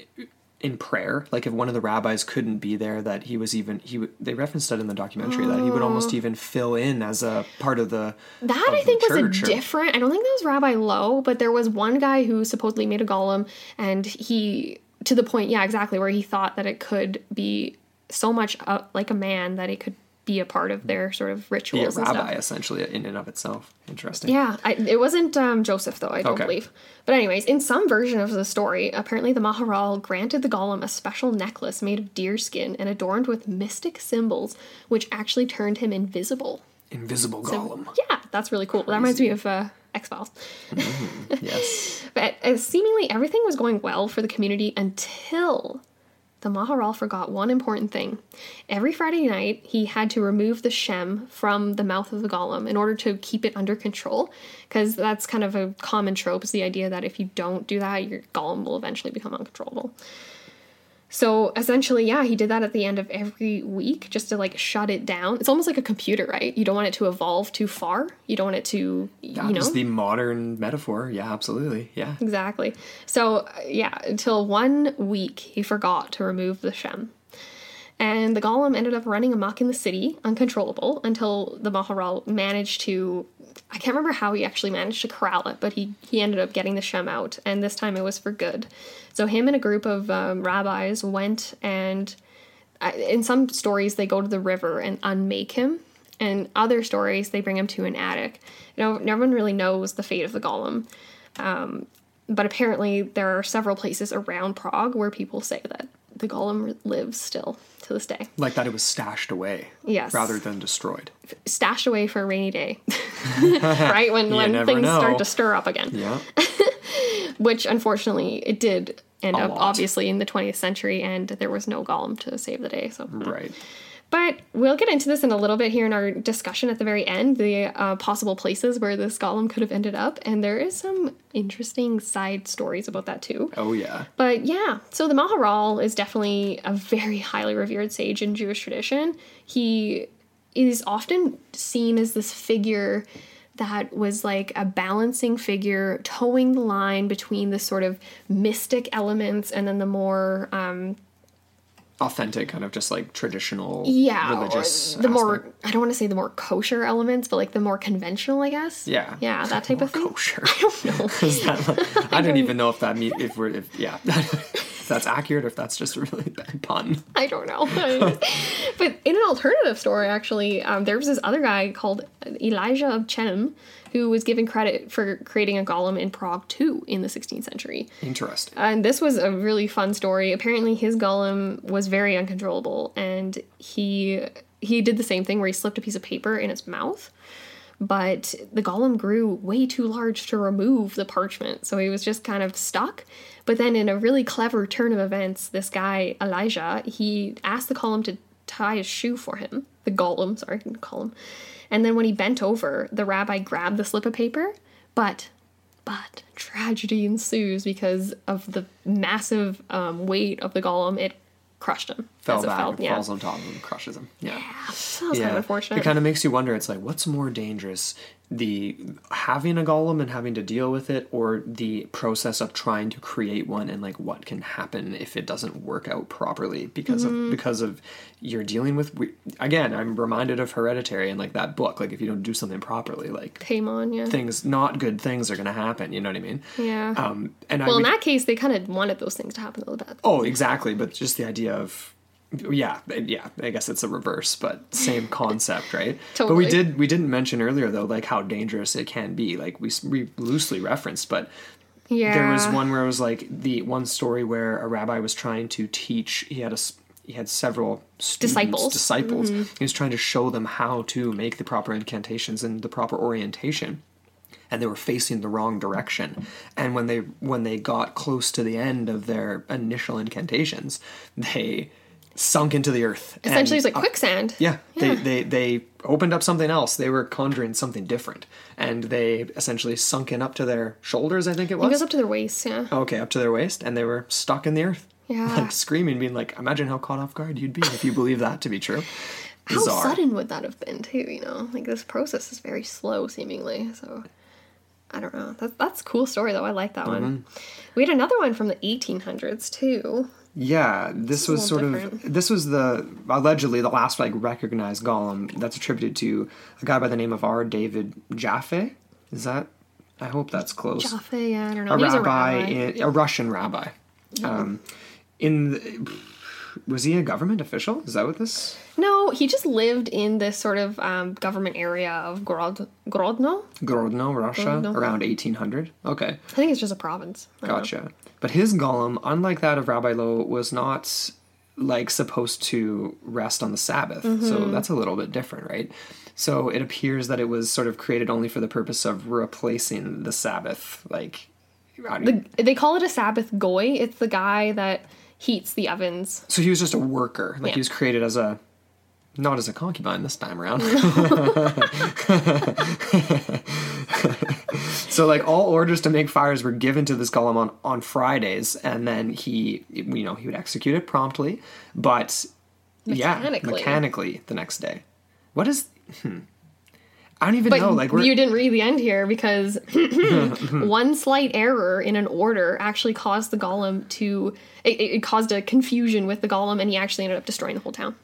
in prayer? Like if one of the rabbis couldn't be there, that he was even he. They referenced that in the documentary that he would almost even fill in as a part of the. That of I think was a or- different. I don't think that was Rabbi Loew, but there was one guy who supposedly made a golem, and he to the point, yeah, exactly, where he thought that it could be so much uh, like a man that it could be a part of their sort of rituals and rabbi stuff. essentially in and of itself. Interesting. Yeah, I, it wasn't um, Joseph though. I don't Okay. believe. But anyways, in some version of the story, apparently the Maharal granted the golem a special necklace made of deer skin and adorned with mystic symbols, which actually turned him invisible. Invisible golem. Yeah, that's really cool. That reminds me of uh, X Files. yes. *laughs* But uh, seemingly everything was going well for the community until the Maharal forgot one important thing. Every Friday night, he had to remove the Shem from the mouth of the golem in order to keep it under control, because that's kind of a common trope is the idea that if you don't do that, your golem will eventually become uncontrollable. So essentially, yeah, he did that at the end of every week just to like shut it down. It's almost like a computer, right? You don't want it to evolve too far. You don't want it to, That you know, the modern metaphor. Yeah, absolutely. Yeah. Exactly. So, uh, yeah, until one week he forgot to remove the Shem. And the golem ended up running amok in the city, uncontrollable, until the Maharal managed to. I can't remember how he actually managed to corral it, but he, he ended up getting the Shem out, and this time it was for good. So, him and a group of um, rabbis went and. uh, In some stories, they go to the river and unmake him. And other stories, they bring him to an attic. You know, no one really knows the fate of the golem but apparently there are several places around Prague where people say that the golem lives still to this day. Like that it was stashed away. Yes. Rather than destroyed. Stashed away for a rainy day. *laughs* right? When when things know. start to stir up again. Yeah. *laughs* Which unfortunately it did end A up lot. obviously in the 20th century and there was no golem to save the day. So right. But we'll get into this in a little bit here in our discussion at the very end, the uh, possible places where this golem could have ended up. And there is some interesting side stories about that too. Oh yeah. But yeah, so the Maharal is definitely a very highly revered sage in Jewish tradition. He is often seen as this figure that was like a balancing figure, towing the line between the sort of mystic elements and then the more um, Authentic, kind of just like traditional yeah, religious. the more. I don't want to say the more kosher elements, but like the more conventional, I guess. Yeah. yeah, that type of thing. kosher. *laughs* I don't know. *laughs* That like- *laughs* I don't even know if that mean if we're if yeah if that's accurate or if that's just a really bad pun. I don't know. but in an alternative story, actually, um, there was this other guy called Elijah of Chelm who was given credit for creating a golem in Prague too in the 16th century. Interesting. And this was a really fun story. Apparently, his golem was very uncontrollable, and he he did the same thing where he slipped a piece of paper in its mouth. But the golem grew way too large to remove the parchment, so he was just kind of stuck. But then, in a really clever turn of events, this guy Elijah he asked the golem to tie his shoe for him. The golem, sorry, I didn't call him. And then when he bent over, the rabbi grabbed the slip of paper, but but tragedy ensues because of the massive um, weight of the golem. It crushed him. Fell back, fell. and Yeah, falls on top of him, and crushes him. Yeah. that was kind of unfortunate. It kind of makes you wonder. It's like, what's more dangerous, the having a golem and having to deal with it, or the process of trying to create one and like what can happen if it doesn't work out properly because Mm-hmm. of because of you're dealing with. we- Again, I'm reminded of Hereditary and like that book. Like if you don't do something properly, like Paimon, yeah. things, not good things are going to happen. You know what I mean? Yeah. Um, and I well, in would- that case, they kind of wanted those things to happen a little bit. Oh, exactly. But just the idea of yeah, yeah. I guess it's a reverse, but same *laughs* concept, right? But we did we didn't mention earlier though, like how dangerous it can be. Like we, we loosely referenced, but Yeah. there was one where it was like the one story where a rabbi was trying to teach. He had a he had several students, Disciples. Disciples. Mm-hmm. He was trying to show them how to make the proper incantations and the proper orientation and they were facing the wrong direction and when they when they got close to the end of their initial incantations they sunk into the earth Essentially, it's like up- quicksand. yeah, They, they they opened up something else they were conjuring something different and they essentially sunk in up to their shoulders i think it It was goes up to their waist, yeah. okay up to their waist and they were stuck in the earth Yeah. like *laughs* screaming being like imagine how caught off guard you'd be if you believe that to be true *laughs* How sudden would that have been, too, you know? Like, this process is very slow, seemingly, so... I don't know. That's, that's a cool story, though. I like that one. Mm-hmm. We had another one from the 1800s, too. Yeah, this is was sort little of this was the allegedly the last like recognized golem that's attributed to a guy by the name of R. David Jaffe. Is that? I hope that's close. Jaffe, yeah, I don't know. a He was rabbi, a rabbi. In, a Russian rabbi. Um, in the, was he a government official? Is that what this? No, he just lived in this sort of um, government area of Grod- Grodno. Grodno, Russia, Grodno. around eighteen hundred. Okay. I think it's just a province. I. Gotcha. But his golem, unlike that of Rabbi Loew, was not like supposed to rest on the Sabbath. Mm-hmm. So that's a little bit different, right? So it appears that it was sort of created only for the purpose of replacing the Sabbath. Like, The, they call it a Sabbath goy. It's the guy that heats the ovens. so he was just a worker. Like Yeah. he was created as a, not as a concubine this time around. *laughs* *laughs* so like all orders to make fires were given to this golem on, on Fridays, and then he, you know, he would execute it promptly, but yeah, Mechanically. mechanically the next day. What is? Hmm. I don't even But know. Like we're you didn't read the end here because *laughs* one slight error in an order actually caused the golem to. It, it caused a confusion with the golem, and he actually ended up destroying the whole town.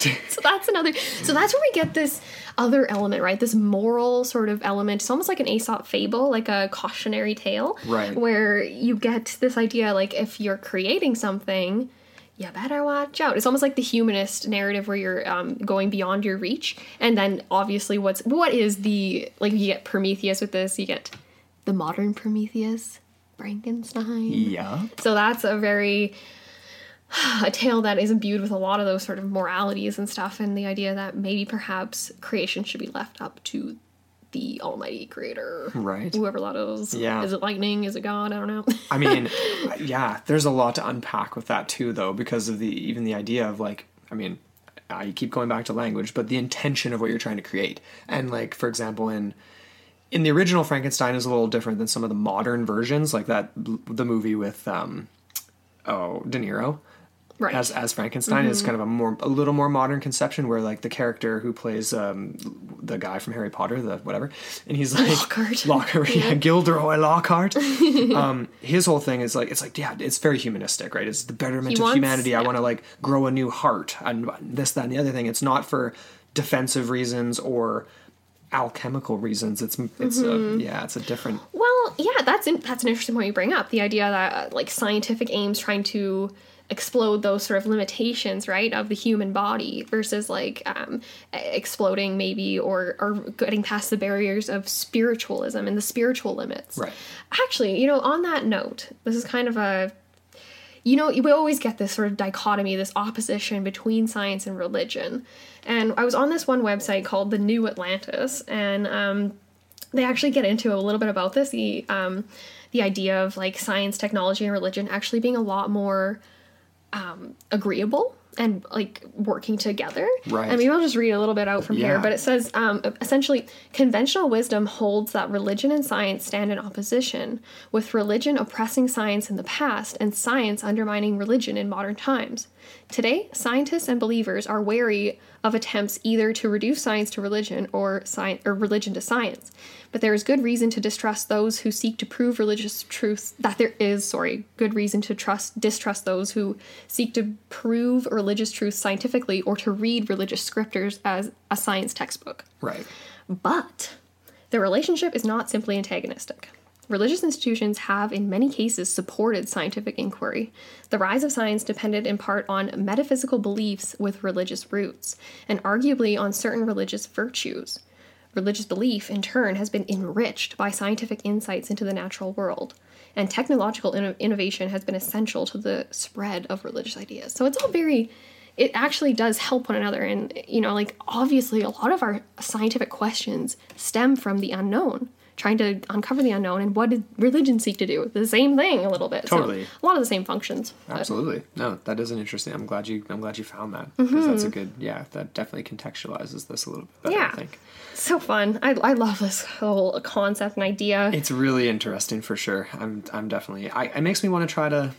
*laughs* so that's another. So that's where we get this other element, right? This moral sort of element. It's almost like an Aesop fable, like a cautionary tale, Right. Where you get this idea, like if you're creating something, you better watch out. It's almost like the humanist narrative where you're um, going beyond your reach, and then obviously, what's what is the like? You get Prometheus with this. You get the modern Prometheus, Frankenstein. yeah. So that's a very *sighs* a tale that is imbued with a lot of those sort of moralities and stuff, and the idea that maybe perhaps creation should be left up to the Almighty Creator, Right. Whoever that is. Yeah. Is it lightning? Is it God? I don't know. *laughs* I mean, *laughs* yeah, there's a lot to unpack with that too, though, because of the even the idea of like, I mean, I keep going back to language, but the intention of what you're trying to create, and like, for example, in in the original Frankenstein is a little different than some of the modern versions, like that the movie with um, oh De Niro. Right. as as Frankenstein is kind of a more a little more modern conception where like the character who plays um the guy from Harry Potter the whatever and he's like Lockhart. *laughs* Lockhart yeah, Gilderoy Lockhart *laughs* um his whole thing is like it's like yeah it's very humanistic right it's the betterment He of wants- humanity I want to like grow a new heart and this that and the other thing it's not for defensive reasons or alchemical reasons it's it's Mm-hmm. a, yeah it's a different Well, yeah, that's in, that's an interesting point you bring up. The idea that uh, like scientific aims trying to explode those sort of limitations, right, of the human body versus like um, exploding maybe or or getting past the barriers of spiritualism and the spiritual limits. Right. Actually, you know, on that note, this is kind of a you know, we always get this sort of dichotomy, this opposition between science and religion. And I was on this one website called The New Atlantis, and um, they actually get into a little bit about this the um, the idea of like science, technology, and religion actually being a lot more um, agreeable and like working together. Right. And maybe I'll just read a little bit out from here. But it says um, essentially, conventional wisdom holds that religion and science stand in opposition, with religion oppressing science in the past and science undermining religion in modern times. Today, scientists and believers are wary of attempts either to reduce science to religion or science or religion to science. But there is good reason to distrust those who seek to prove religious truths that there is, sorry, good reason to trust distrust those who seek to prove religious truths scientifically or to read religious scriptures as a science textbook. right But the relationship is not simply antagonistic. Religious institutions have, in many cases, supported scientific inquiry. The rise of science depended in part on metaphysical beliefs with religious roots, and arguably on certain religious virtues. Religious belief, in turn, has been enriched by scientific insights into the natural world, and technological inno- innovation has been essential to the spread of religious ideas. So it's all very it actually does help one another. And you know like obviously a lot of our scientific questions stem from the unknown trying to uncover the unknown and what did religion seek to do the same thing a little bit So, Totally. a lot of the same functions but- Absolutely. No, that is an interesting. I'm glad you. I'm glad you found that because mm-hmm. that's a good. Yeah, that definitely contextualizes this a little bit better. Yeah. I think so fun I, I love this whole concept and idea it's really interesting for sure. I'm. I'm definitely. I, it makes me want to try to.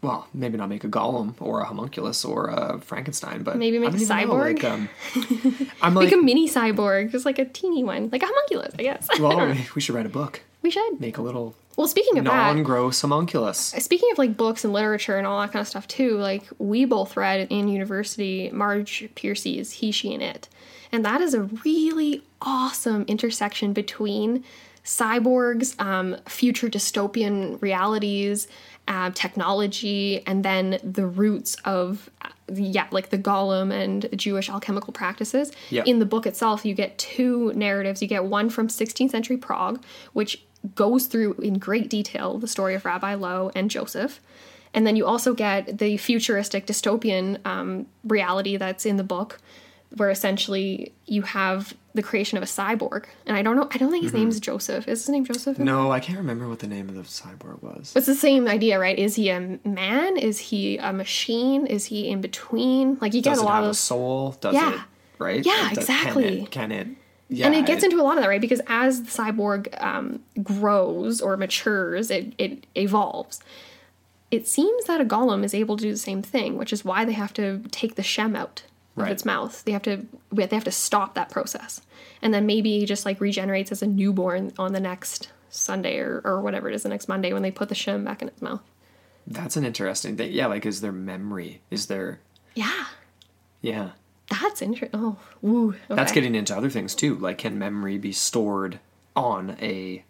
Well, maybe not make a golem or a homunculus or a Frankenstein, but Maybe make I a even know, cyborg? like, um, I'm *laughs* like, like a mini cyborg just like a teeny one like a homunculus i guess *laughs* well, *laughs* we should write a book. we should Make a little well speaking of that non-gross homunculus. Speaking of like books and literature and all that kind of stuff too, like we both read in university Marge Piercy's He, She, and It. And that is a really awesome intersection between cyborgs, um, future dystopian realities, uh, technology, and then the roots of, yeah, like the golem and Jewish alchemical practices. Yep. In the book itself, you get two narratives. You get one from 16th century Prague, which goes through in great detail the story of Rabbi Loew and Joseph. And then you also get the futuristic dystopian um, reality that's in the book, where essentially you have the creation of a cyborg. And I don't know, I don't think his name's Joseph. Is his name Joseph? No, I can't remember what the name of the cyborg was. It's the same idea, right? Is he a man? Is he a machine? Is he in between? Like you get Does a lot have of a soul? Does Yeah. it? Right? Yeah, does- exactly. Can it? Can it yeah, and it gets into a lot of that, right? Because as the cyborg um, grows or matures, it, it evolves. It seems that a golem is able to do the same thing, which is why they have to take the shem out of its mouth. They have to they have to stop that process, and then maybe just like regenerates as a newborn on the next Sunday or, or whatever it is, the next Monday when they put the shem back in its mouth. That's an interesting thing. Yeah, like is there memory? Is there? Yeah, Yeah. that's interesting. Oh, woo. That's getting into other things too. Like, can memory be stored on a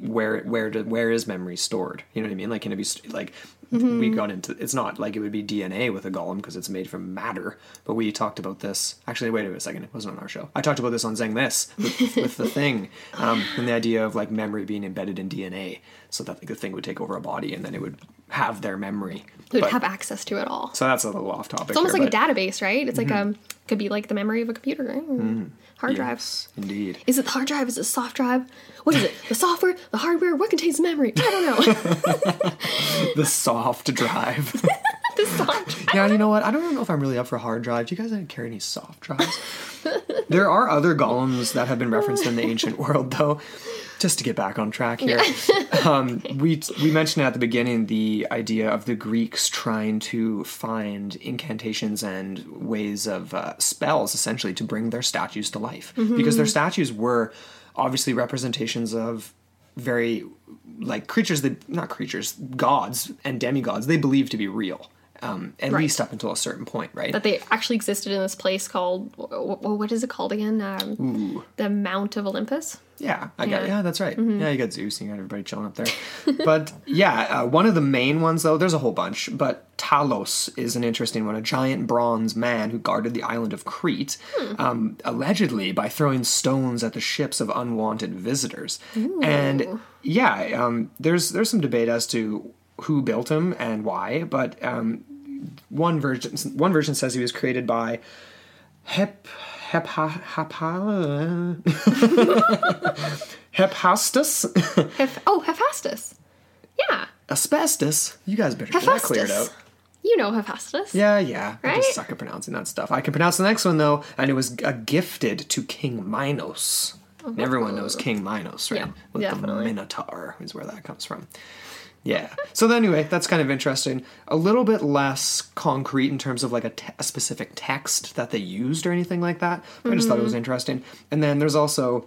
where where do, where is memory stored? You know what I mean? Like, can it be st- like Mm-hmm. we got into? It's not like it would be DNA with a golem because it's made from matter. But we talked about this. Actually, wait a second. It wasn't on our show. I talked about this on Zeng This with, *laughs* with the thing, um, and the idea of like memory being embedded in DNA, so that like, the thing would take over a body and then it would have their memory. They would But- have access to it all. so that's a little off topic. It's almost here, like but- a database, right? It's like um could be like the memory of a computer, right? hard drive. Yes, indeed. Is it the hard drive? Is it the soft drive? What is it? The software? The hardware? What contains memory? I don't know. *laughs* The soft drive. *laughs* the soft drive. *laughs* yeah, you know what? I don't even know if I'm really up for hard drive. Do you guys carry any soft drives? there are other golems that have been referenced in the ancient world, though. Just to get back on track here, *laughs* um, we we mentioned at the beginning the idea of the Greeks trying to find incantations and ways of uh, spells, essentially, to bring their statues to life, because their statues were obviously representations of very like creatures that not creatures, gods and demigods. They believed to be real. Um, at Right. least up until a certain point, right? that they actually existed in this place called wh- wh- what is it called again? Um, the Mount of Olympus. Yeah, I got Yeah. Mm-hmm. yeah, that's right. Yeah, you got Zeus, you got everybody chilling up there. but yeah, uh, one of the main ones though, there's a whole bunch, but Talos is an interesting one. A giant bronze man who guarded the island of Crete, Hmm. um, allegedly by throwing stones at the ships of unwanted visitors. And yeah, um, there's there's some debate as to who built him and why, but um, one version one version says he was created by Hep Hep *laughs* Hep Hephaestus Heph- oh, Hephaestus. Yeah, asbestos. You guys better get that cleared out. You know Hephaestus. Yeah, yeah. I Right? just suck at pronouncing that stuff. I can pronounce the next one though, and it was uh, gifted to King Minos. And everyone knows King Minos, right? Yeah, With definitely. the Minotaur is where that comes from. Yeah. So anyway, that's kind of interesting. A little bit less concrete in terms of like a, te- a specific text that they used or anything like that. But I just thought it Mm-hmm. was interesting. And then there's also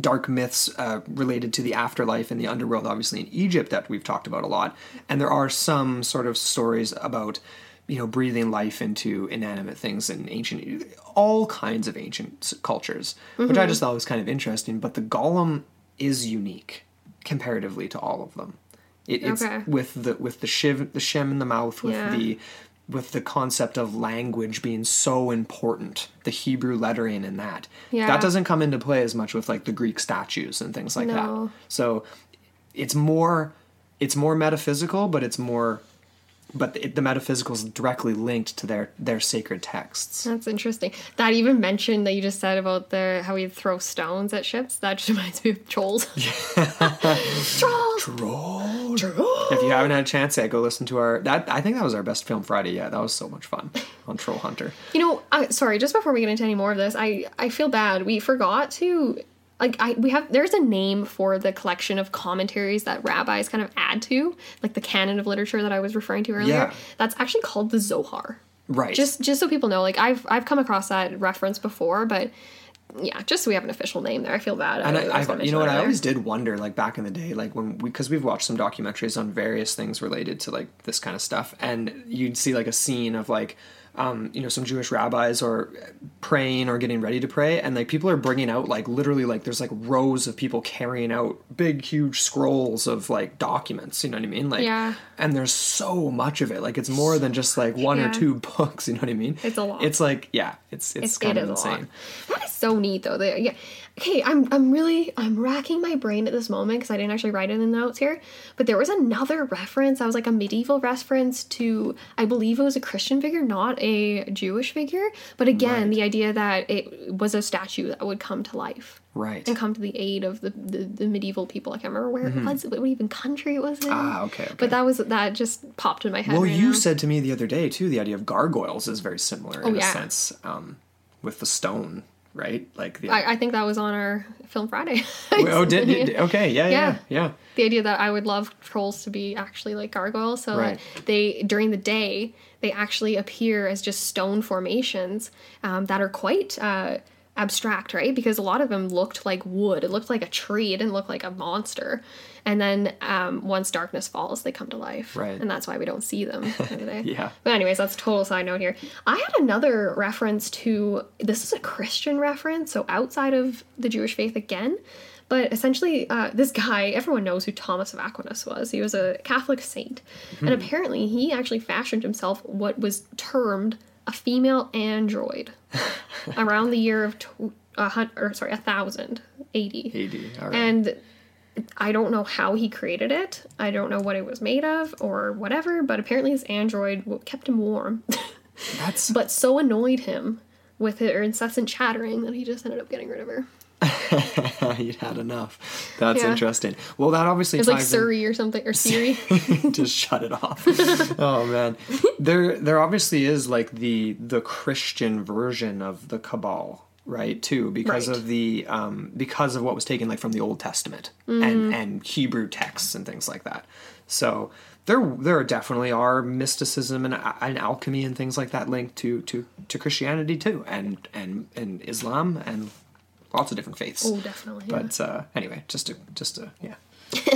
dark myths uh, related to the afterlife and the underworld, obviously in Egypt, that we've talked about a lot. And there are some sort of stories about, you know, breathing life into inanimate things in ancient, all kinds of ancient cultures, which I just thought was kind of interesting. But the golem is unique comparatively to all of them. It, it's Okay. with the with the shiv the shem in the mouth with Yeah. the with the concept of language being so important, the Hebrew lettering in that. Yeah. That doesn't come into play as much with like the Greek statues and things like No. that. So it's more it's more metaphysical, but it's more but it, the metaphysical is directly linked to their their sacred texts. That's interesting. That even mentioned that you just said about the how we throw stones at ships. That just *laughs* reminds me of trolls. *laughs* *laughs* trolls. If you haven't had a chance yet, go listen to our that I think that was our best film Friday yet. That was so much fun on Troll Hunter. You know, I, sorry. Just before we get into any more of this, I I feel bad. We forgot to like I we have there's a name for the collection of commentaries that rabbis kind of add to, like the canon of literature that I was referring to earlier. Yeah. That's actually called the Zohar. Right. Just just so people know, like I've I've come across that reference before, but yeah, just so we have an official name there. I feel bad. and was I, I, you know what I always did wonder like back in the day like when we because we've watched some documentaries on various things related to like this kind of stuff and you'd see like a scene of like um, you know some Jewish rabbis are praying or getting ready to pray and like people are bringing out like literally like there's like rows of people carrying out big huge scrolls of like documents you know what I mean like Yeah. and there's so much of it like it's more than just like one or two *laughs* books you know what I mean It's a lot. it's like yeah it's it's, It's, kind it of is a lot. insane That is so neat, though. They, yeah. Okay, I'm I'm really I'm racking my brain at this moment because I didn't actually write it in the notes here. But there was another reference. That was like a medieval reference to I believe it was a Christian figure, not a Jewish figure. But again, the idea that it was a statue that would come to life right and come to the aid of the the, the medieval people. I can't remember where it was, what even country it was in. Mm-hmm. Ah, okay, okay. But that was that just popped in my head. Well, right you now. said to me the other day too. The idea of gargoyles is very similar in Oh, yeah. a sense, um, with the stone, right? Like the I, I think that was on our film Friday. *laughs* oh, did, did okay, yeah, yeah, Yeah. yeah. the idea that I would love trolls to be actually like gargoyles, so Right. that they during the day they actually appear as just stone formations um, that are quite uh, abstract, right? Because a lot of them looked like wood. It looked like a tree. It didn't look like a monster. And then um, once darkness falls, they come to life, Right. And that's why we don't see them. *laughs* Yeah. But anyways, that's a total side note here. I had another reference to this is a Christian reference, so outside of the Jewish faith again. But essentially, uh, this guy, everyone knows who Thomas of Aquinas was. He was a Catholic saint. And apparently, he actually fashioned himself what was termed a female android *laughs* around the year of, tw- a hun- or sorry, a thousand AD. AD. All right. And I don't know how he created it. I don't know what it was made of or whatever, but apparently his android kept him warm, *laughs* That's but so annoyed him with her incessant chattering that he just ended up getting rid of her. *laughs* you had enough. That's Yeah. interesting. Well, that obviously It was like Siri in- or something, or Siri. *laughs* just shut it off. oh man, there there obviously is like the the Christian version of the Kabbalah right? Too because Right. of the um, because of what was taken like from the Old Testament Mm-hmm. and and Hebrew texts and things like that. So there there definitely are mysticism and, and alchemy and things like that linked to to to Christianity too, and and and Islam and lots of different faiths. Oh, definitely. yeah. But uh, anyway, just to just to yeah. *laughs*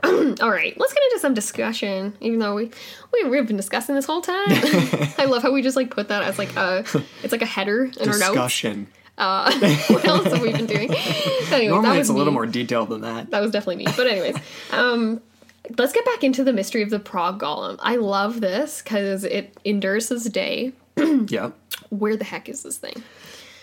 *clears throat* All right, let's get into some discussion. Even though we, we we've been discussing this whole time, *laughs* I love how we just like put that as like a it's like a header in our. Discussion. Uh, *laughs* what else have we been doing? *laughs* Anyways, that Normally, was it's a little more detailed than that. That was definitely me. But anyways, um, let's get back into the mystery of the Prague Golem. I love this because it endures this day. *clears throat* yeah. Where the heck is this thing?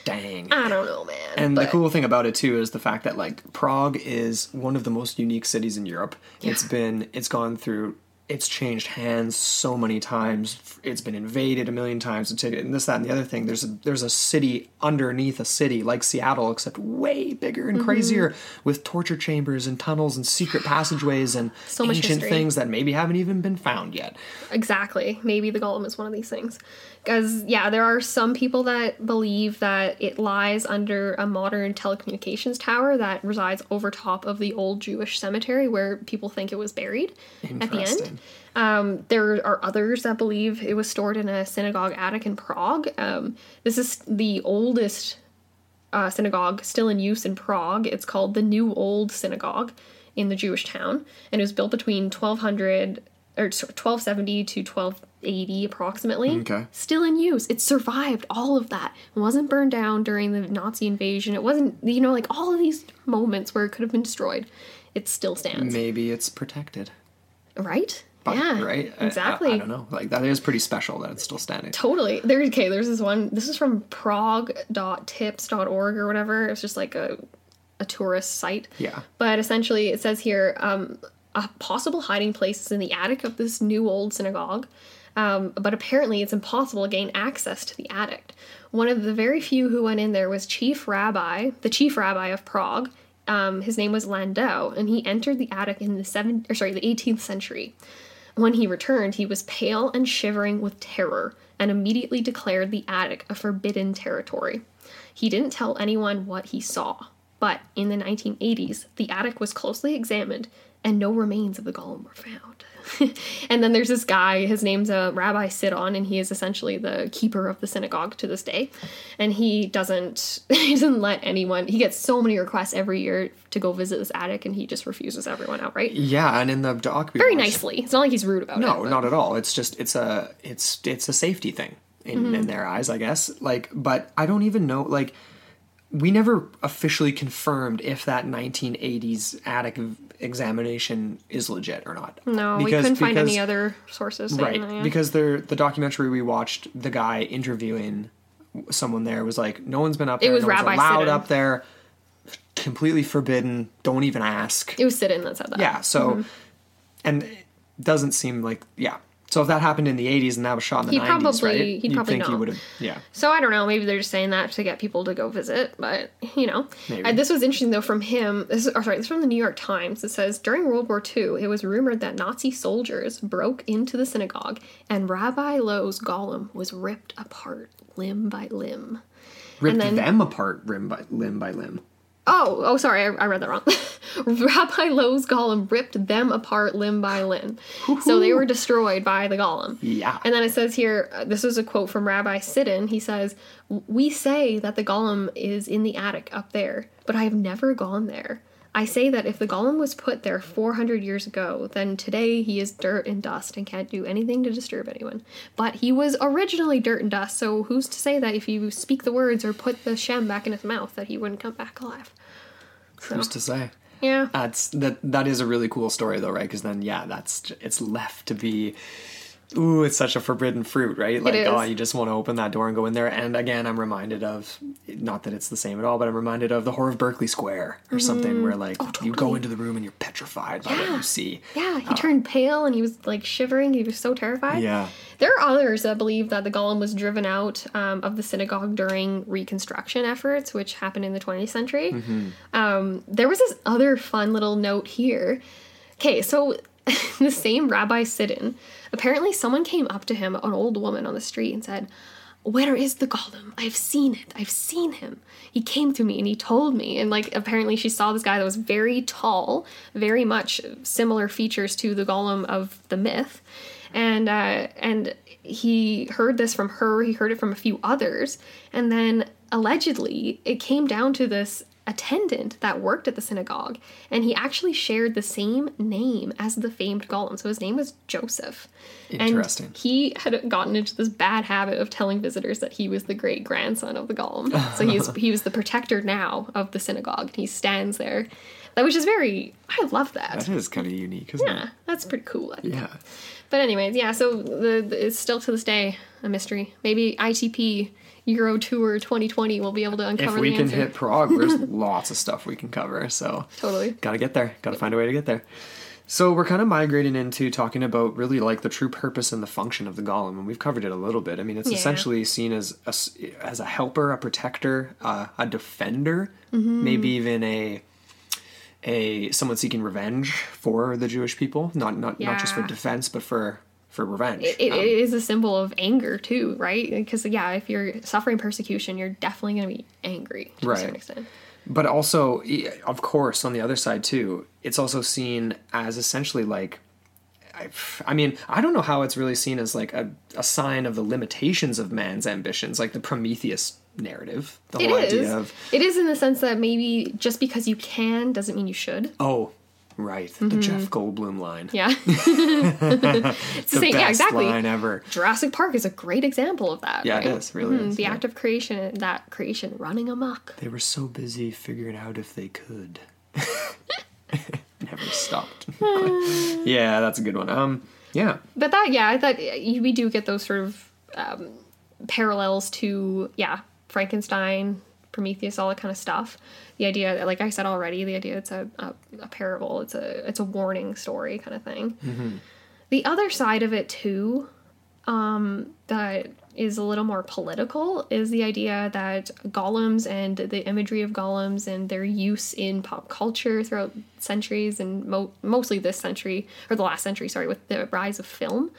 Dang. I don't know, man. And the cool thing about it too is the fact that like Prague is one of the most unique cities in Europe. It's been it's gone through it's changed hands so many times. It's been invaded a million times and this that and the other thing. There's a there's a city underneath a city like Seattle except way bigger Mm-hmm. and crazier with torture chambers and tunnels and secret *sighs* passageways and So ancient history. things that maybe haven't even been found yet. Exactly. Maybe the golem is one of these things. Because, yeah, there are some people that believe that it lies under a modern telecommunications tower that resides over top of the old Jewish cemetery where people think it was buried at the end. Um, there are others that believe it was stored in a synagogue attic in Prague. Um, this is the oldest uh, synagogue still in use in Prague. It's called the New Old Synagogue in the Jewish town, and it was built between 1200 or 1270 to 1280 approximately. Okay. Still in use. It survived all of that. It wasn't burned down during the Nazi invasion. It wasn't, you know, like all of these moments where it could have been destroyed. It still stands. Maybe it's protected. Right? But- yeah. Right? I- I- Exactly. I, don't know. Like that is pretty special that it's still standing. Totally. There okay, there's this one this is from prague.tips.org or whatever. It's just like a a tourist site. Yeah. But essentially it says here, um, a possible hiding place is in the attic of this new old synagogue. Um, but apparently it's impossible to gain access to the attic. One of the very few who went in there was Chief Rabbi, the Chief Rabbi of Prague. Um, his name was Landau, and he entered the attic in the seven, or sorry, the 18th century. When he returned, he was pale and shivering with terror and immediately declared the attic a forbidden territory. He didn't tell anyone what he saw, but in the 1980s, the attic was closely examined and no remains of the golem were found. *laughs* and then there's this guy, his name's a Rabbi Sidon, and he is essentially the keeper of the synagogue to this day. And he doesn't *laughs* he doesn't let anyone he gets so many requests every year to go visit this attic and he just refuses everyone outright. Yeah, and in the doc Very watched- nicely. It's not like he's rude about it. No, not at all. It's just it's a it's it's a safety thing in, Mm-hmm. in their eyes, I guess. Like, but I don't even know. Like, we never officially confirmed if that 1980s attic examination is legit or not. No, we couldn't find any other sources. Right, that, yeah. because there the documentary we watched, the guy interviewing someone there was like, no one's been up there. It was no one's Rabbi allowed Sidon. up there. Completely forbidden. Don't even ask. it was Sidon that said that. Yeah, so Mm-hmm. and it doesn't seem like yeah. So if that happened in the 80s and that was shot in the He'd 90s, probably- right? he'd You'd probably think he know. would have yeah. So I don't know. Maybe they're just saying that to get people to go visit. But you know. Uh, this was interesting though from him. This is or sorry, this is from the New York Times. It says during World War II, it was rumored that Nazi soldiers broke into the synagogue and Rabbi Loew's golem was ripped apart limb by limb. Ripped then- them apart limb by limb by limb. Oh, oh, sorry, I, I read that wrong. *laughs* Rabbi Loew's golem ripped them apart limb by limb. So they were destroyed by the golem. Yeah. And then it says here, uh, this is a quote from Rabbi Sidon. He says, We say that the golem is in the attic up there, but I have never gone there. I say that if the golem was put there 400 years ago, then today he is dirt and dust and can't do anything to disturb anyone. But he was originally dirt and dust, so who's to say that if you speak the words or put the shem back in his mouth that he wouldn't come back alive? So, Who's to say? yeah. That's that. That is a really cool story, though, right? Because then, yeah, that's it's left to be. Ooh, it's such a forbidden fruit, right? Like, oh, you just want to open that door and go in there. And again, I'm reminded of, not that it's the same at all, but I'm reminded of the horror of Berkeley Square or something, where like you go Mm-hmm. Oh, totally. into the room and you're petrified by what Yeah. you see. Yeah, he turned pale and he was like shivering. He was so terrified. Yeah. There are others that believe that the golem was driven out um, of the synagogue during reconstruction efforts, which happened in the 20th century. Um, there was this other fun little note here. Okay, so *laughs* the same Rabbi Sidon, apparently someone came up to him, an old woman on the street, and said, where is the golem? I've seen it. I've seen him. He came to me and he told me. And like apparently she saw this guy that was very tall, very much similar features to the golem of the myth. And uh, and he heard this from her, he heard it from a few others, and then allegedly it came down to this attendant that worked at the synagogue, and he actually shared the same name as the famed golem. So his name was Joseph. Interesting. And he had gotten into this bad habit of telling visitors that he was the great grandson of the golem. so he was he was the protector now of the synagogue, and he stands there. That which is very I love that. That is kind of unique, isn't Yeah, that's pretty cool. I think. Yeah. But anyways, yeah. So the, the it's still to this day a mystery. Maybe ITP Euro Tour 2020 we'll be able to uncover If we the can answer. hit Prague, there's *laughs* lots of stuff we can cover. So Totally. gotta get there. Gotta find a way to get there. So we're kind of migrating into talking about really like the true purpose and the function of the golem, and we've covered it a little bit. I mean, it's Yeah. essentially seen as a, as a helper, a protector, uh, a defender, Mm-hmm. maybe even a a someone seeking revenge for the Jewish people. Not not not just for defense, but for for revenge. It, it Um, is a symbol of anger too, right? Because yeah, if you're suffering persecution, you're definitely going to be angry to a Right. certain extent. But also, of course, on the other side too, it's also seen as essentially like, I, I mean, I don't know how it's really seen as like a, a sign of the limitations of man's ambitions, like the Prometheus narrative, the It whole is. idea of It is in the sense that maybe just because you can doesn't mean you should. oh, right, the Jeff Goldblum line, Yeah. it's *laughs* the *laughs* the same, best yeah, exactly. line ever. Jurassic Park is a great example of that. Yeah, it right? is, really Mhm, is, The yeah. act of creation, that creation running amok. They were so busy figuring out if they could. *laughs* Never stopped. yeah, that's a good one. Um, yeah, But that, yeah, I thought we do get those sort of um, parallels to, yeah, Frankenstein, Prometheus, all that kind of stuff. The idea, that, like I said already, the idea it's a, a, a parable, it's a it's a warning story kind of thing. The other side of it too, um, that is a little more political, is the idea that golems and the imagery of golems and their use in pop culture throughout centuries and mo- mostly this century or the last century, sorry, with the rise of film,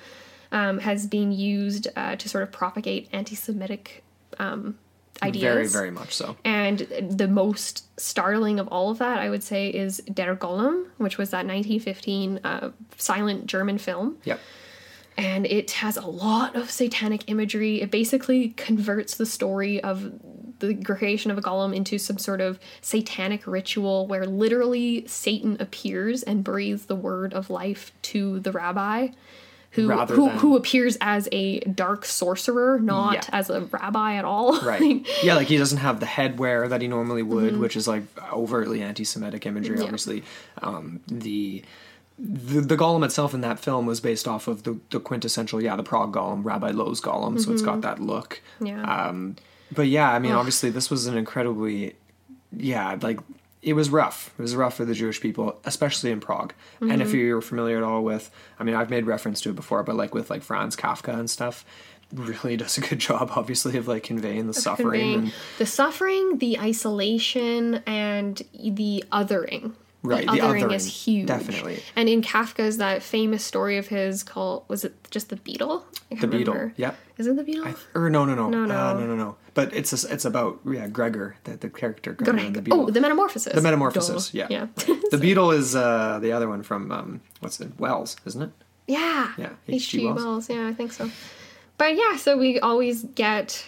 um, has been used uh, to sort of propagate anti-Semitic um, ideas. very, very much so. And the most startling of all of that, I would say, is Der Golem, which was that 1915 uh, silent German film. Yep. And it has a lot of satanic imagery. It basically converts the story of the creation of a golem into some sort of satanic ritual where literally Satan appears and breathes the word of life to the rabbi. Who, Rather who, than- who appears as a dark sorcerer, not Yeah. as a rabbi at all. *laughs* Right. yeah, like he doesn't have the headwear that he normally would, which is like overtly anti-Semitic imagery. Mm-hmm. Yeah. Obviously, um, the, the the golem itself in that film was based off of the, the quintessential, yeah, the Prague golem, Rabbi Loew's golem. So it's got that look. Mm-hmm. Yeah. Um, but yeah, I mean, obviously, this was an incredibly, yeah, like it was rough. It was rough for the Jewish people, especially in Prague. And Mm-hmm. if you're familiar at all with, I mean, I've made reference to it before, but like with like Franz Kafka and stuff, really *laughs* does a good job, obviously, of like conveying the suffering. conveying And, the suffering, the isolation, and the othering. Right, the the othering, othering, is huge. definitely. And in Kafka's that famous story of his called was it just the beetle? I the can't beetle. remember. Yeah. Is it the beetle? Or no, no, no, No, no, no. uh, no, no, no. But it's a, it's about yeah, Gregor, the, the character Gregor, and the beetle. oh, the metamorphosis. The metamorphosis, Duh. yeah. Yeah. *laughs* the beetle is uh, the other one from um, what's it? Wells, isn't it? yeah. Yeah, H.G. H.G. Wells. Wells. Yeah, I think so. But yeah, so we always get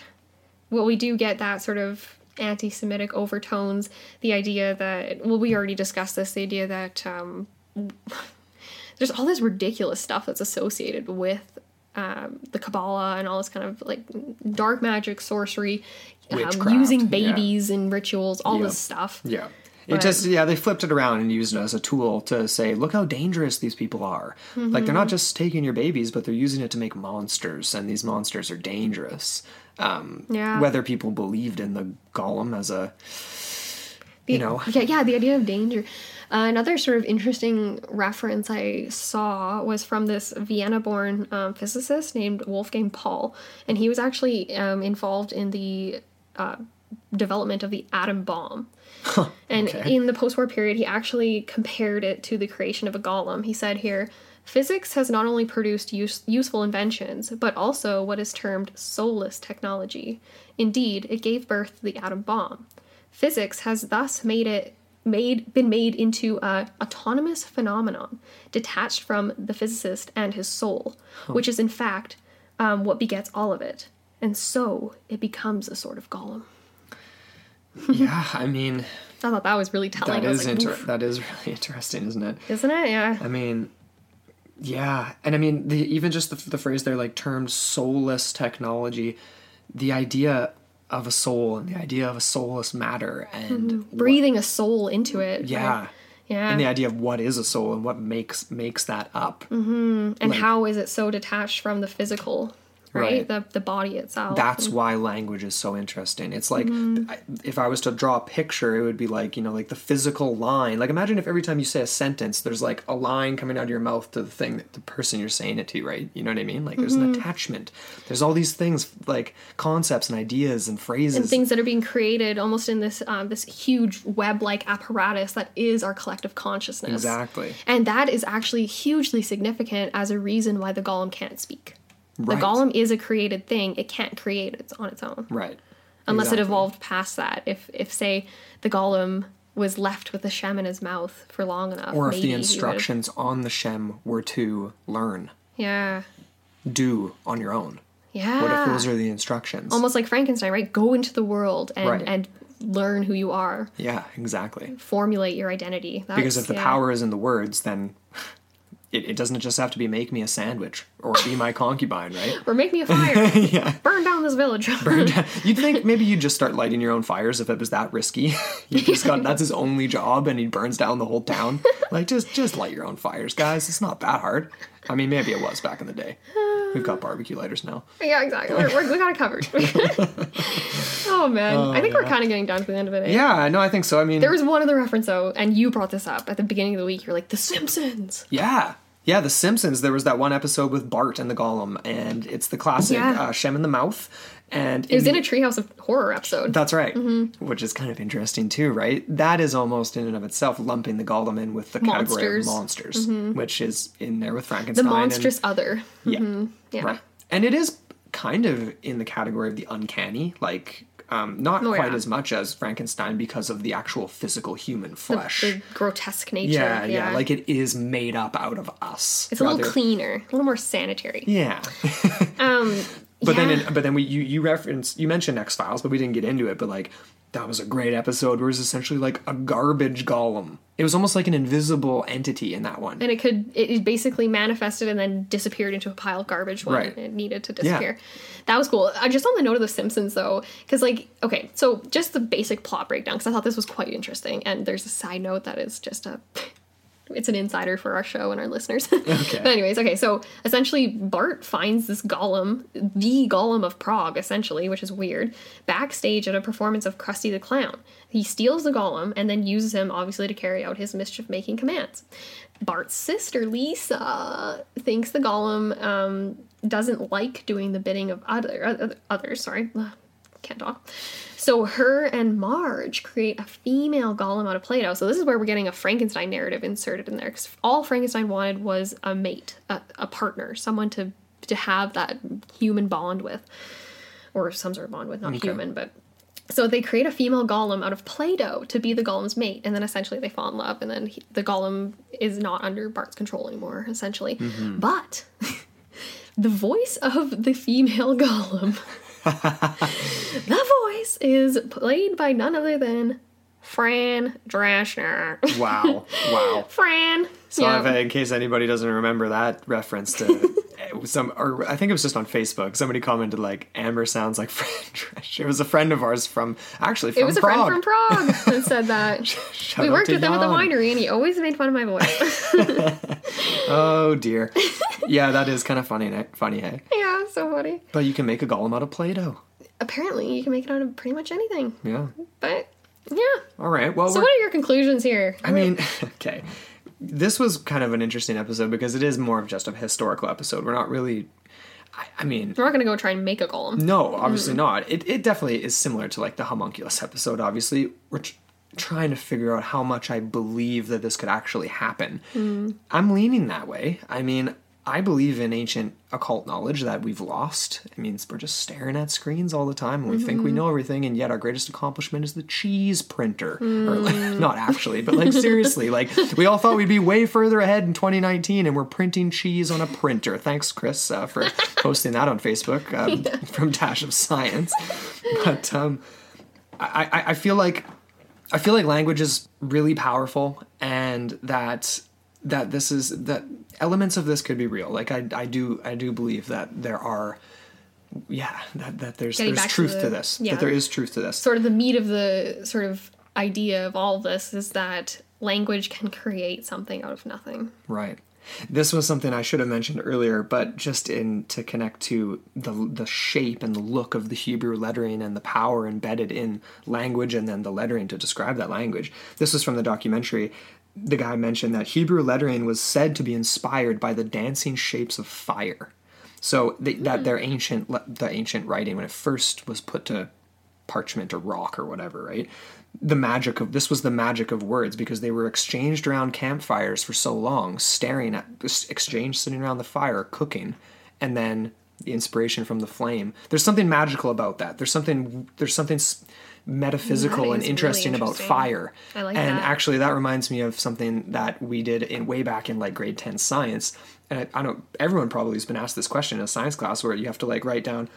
well, we do get that sort of anti-Semitic overtones. The idea that well, we already discussed this. The idea that um, *laughs* there's all this ridiculous stuff that's associated with um, the Kabbalah and all this kind of like dark magic, sorcery, um, using yeah. babies and rituals, all Yeah. this stuff. Yeah. It But- just yeah they flipped it around and used it as a tool to say look how dangerous these people are like they're not just taking your babies but they're using it to make monsters and these monsters are dangerous um, Yeah. whether people believed in the golem as a The- you know yeah yeah the idea of danger uh, another sort of interesting reference i saw was from this vienna born um, physicist named wolfgang paul and he was actually um, involved in the uh, development of the atom bomb and okay. in the post-war period he actually compared it to the creation of a golem he said here Physics has not only produced use- useful inventions, but also what is termed soulless technology. Indeed, it gave birth to the atom bomb. Physics has thus made it made been made into a autonomous phenomenon detached from the physicist and his soul, which is in fact um, what begets all of it. And so it becomes a sort of golem. *laughs* yeah, I mean, I thought that was really telling. That is I was is like, inter- that is really *laughs* interesting, isn't it? isn't it? Yeah. I mean, yeah, and I mean, the, even just the, the phrase there, like termed soulless technology, the idea of a soul and the idea of a soulless matter, and mhm. Breathing a soul into it. right? yeah, Yeah. and the idea of what is a soul and what makes makes that up. Mm-hmm. and like- how is it so detached from the physical, right? Right. The the body itself. That's and- why language is so interesting. It's like Mm-hmm. I- if I was to draw a picture, it would be like you know, like the physical line. Like imagine if every time you say a sentence, there's like a line coming out of your mouth to the thing, that the person you're saying it to, right? You know what I mean? Like there's Mm-hmm. an attachment. There's all these things like concepts and ideas and phrases. and things that are being created almost in this um, this huge web like apparatus that is our collective consciousness. Exactly. And that is actually hugely significant as a reason why the golem can't speak. Right. The golem is a created thing; it can't create it on its own. right. unless it evolved past that. If if say the golem was left with the shem in his mouth for long enough, Or if maybe the instructions on the Shem were to learn, yeah, do on your own. yeah. What if those are the instructions? almost like Frankenstein, right? Go into the world and Right. and learn who you are, yeah, exactly. formulate your identity. That's, Because if the yeah. power is in the words, then *laughs* it, it doesn't just have to be make me a sandwich or be my concubine, right? *laughs* or make me a fire, *laughs* yeah. burn down this village. *laughs* Burn down. You'd think maybe you'd just start lighting your own fires if it was that risky. you just got that's his only job and he burns down the whole town. Like just just light your own fires, guys. It's not that hard. I mean, maybe it was back in the day. We've got barbecue lighters now. yeah, exactly. We're, we're, we got it covered. *laughs* *laughs* oh man, I think we're kind of getting down to the end of it. eh? Yeah, no, I think so. I mean, There was one other reference though, and you brought this up at the beginning of the week. You're like, The Simpsons. Yeah. Yeah, The Simpsons, there was that one episode with Bart and the Golem, and it's the classic Yeah. uh, Shem in the mouth. And It was in the- a Treehouse of Horror episode. That's right. Which is kind of interesting too, right? That is almost in and of itself lumping the Golem in with the category of Monsters. Mm-hmm. monsters, which is in there with the Frankenstein. and- monstrous other. yeah. Yeah. Right. And it is kind of in the category of the uncanny, like um, not Oh, quite yeah. as much as Frankenstein because of the actual physical human flesh. The grotesque nature. yeah, yeah, like it is made up out of us. it's a little cleaner, a little more sanitary. Yeah. *laughs* Um, But then, in, but then we you you referenced you mentioned X Files, but we didn't get into it. But like that was a great episode where it was essentially like a garbage golem. It was almost like an invisible entity in that one. and it could it basically manifested and then disappeared into a pile of garbage when Right. it needed to disappear. That was cool. Uh, just on the note of the Simpsons though, because like okay, so just the basic plot breakdown because I thought this was quite interesting. And there's a side note that is just a. *laughs* It's an insider for our show and our listeners. *laughs* Okay. but anyways, okay, so essentially Bart finds this golem, the golem of Prague, essentially, which is weird, backstage at a performance of Krusty the Clown. He steals the golem and then uses him, obviously, to carry out his mischief making commands. Bart's sister, Lisa, thinks the golem um, doesn't like doing the bidding of other, other others. Sorry, can't talk. So her and Marge create a female golem out of Play-Doh. So this is where we're getting a Frankenstein narrative inserted in there because all Frankenstein wanted was a mate, a, a partner, someone to to have that human bond with, or some sort of bond with, not human, but. So they create a female golem out of Play-Doh to be the golem's mate, and then essentially they fall in love, and then he, the golem is not under Bart's control anymore, essentially. Mm-hmm. But *laughs* the voice of the female *laughs* golem *laughs* the voice is played by none other than Fran Drescher. wow, wow. *laughs* Fran. So yeah. if, in case anybody doesn't remember that reference to *laughs* some, or I think it was just on Facebook. Somebody commented like Amber sounds like *laughs* Drescher. It was a friend of ours from actually from it was a friend from Prague *laughs* that said that. We worked with him at the winery, and he always made fun of my voice. Oh dear. yeah, that is kind of funny. Funny, hey. yeah, so funny. But you can make a golem out of Play-Doh. Apparently, you can make it out of pretty much anything. Yeah. But yeah. All right. Well, So, what are your conclusions here? I mean, okay. This was kind of an interesting episode because it is more of just a historical episode. We're not really. I, I mean, we're not going to go try and make a golem. no, obviously not. It, it definitely is similar to like the homunculus episode, obviously, which trying to figure out how much I believe that this could actually happen. Mm. I'm leaning that way. I mean, I believe in ancient occult knowledge that we've lost. It means we're just staring at screens all the time and we think we know everything, and yet our greatest accomplishment is the cheese printer. Or like, not actually, but like seriously, like we all thought we'd be way further ahead in 2019, and we're printing cheese on a printer. Thanks, Chris, uh, for *laughs* posting that on Facebook um, from Dash of Science. But um, I, I, I feel like I feel like language is really powerful, and that that this is that elements of this could be real. Like I, I do I do believe that there are, yeah, that, that there's Getting there's back to truth to, this. yeah. That there is truth to this. sort of the meat of the sort of idea of all of this is that language can create something out of nothing. Right. This was something I should have mentioned earlier, but just in to connect to the the shape and the look of the Hebrew lettering and the power embedded in language and then the lettering to describe that language. This was from the documentary. The guy mentioned that Hebrew lettering was said to be inspired by the dancing shapes of fire. So they, that hmm. their ancient the ancient writing when it first was put to parchment or rock or whatever, right? The magic of this was the magic of words because they were exchanged around campfires for so long, staring at this exchange sitting around the fire cooking, and then the inspiration from the flame. There's something magical about that. There's something there's something metaphysical and is really interesting about fire. I like and that. actually that reminds me of something that we did in way back in like grade 10 science. And I, I don't everyone probably has been asked this question in a science class where you have to like write down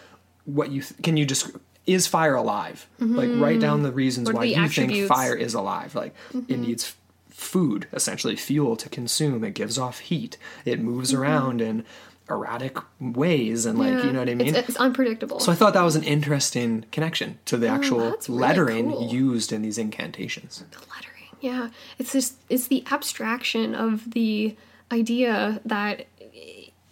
what you th- can you just is fire alive? Mm-hmm. Like write down the reasons What why the you think fire is alive. Like it mm-hmm. needs food, essentially fuel to consume. It gives off heat. It moves mm-hmm. around in erratic ways and like you know what I mean? It's, it's unpredictable. So I thought that was an interesting connection to the oh, actual Oh, really lettering cool. used in these incantations. The lettering. Yeah, it's just it's the abstraction of the idea that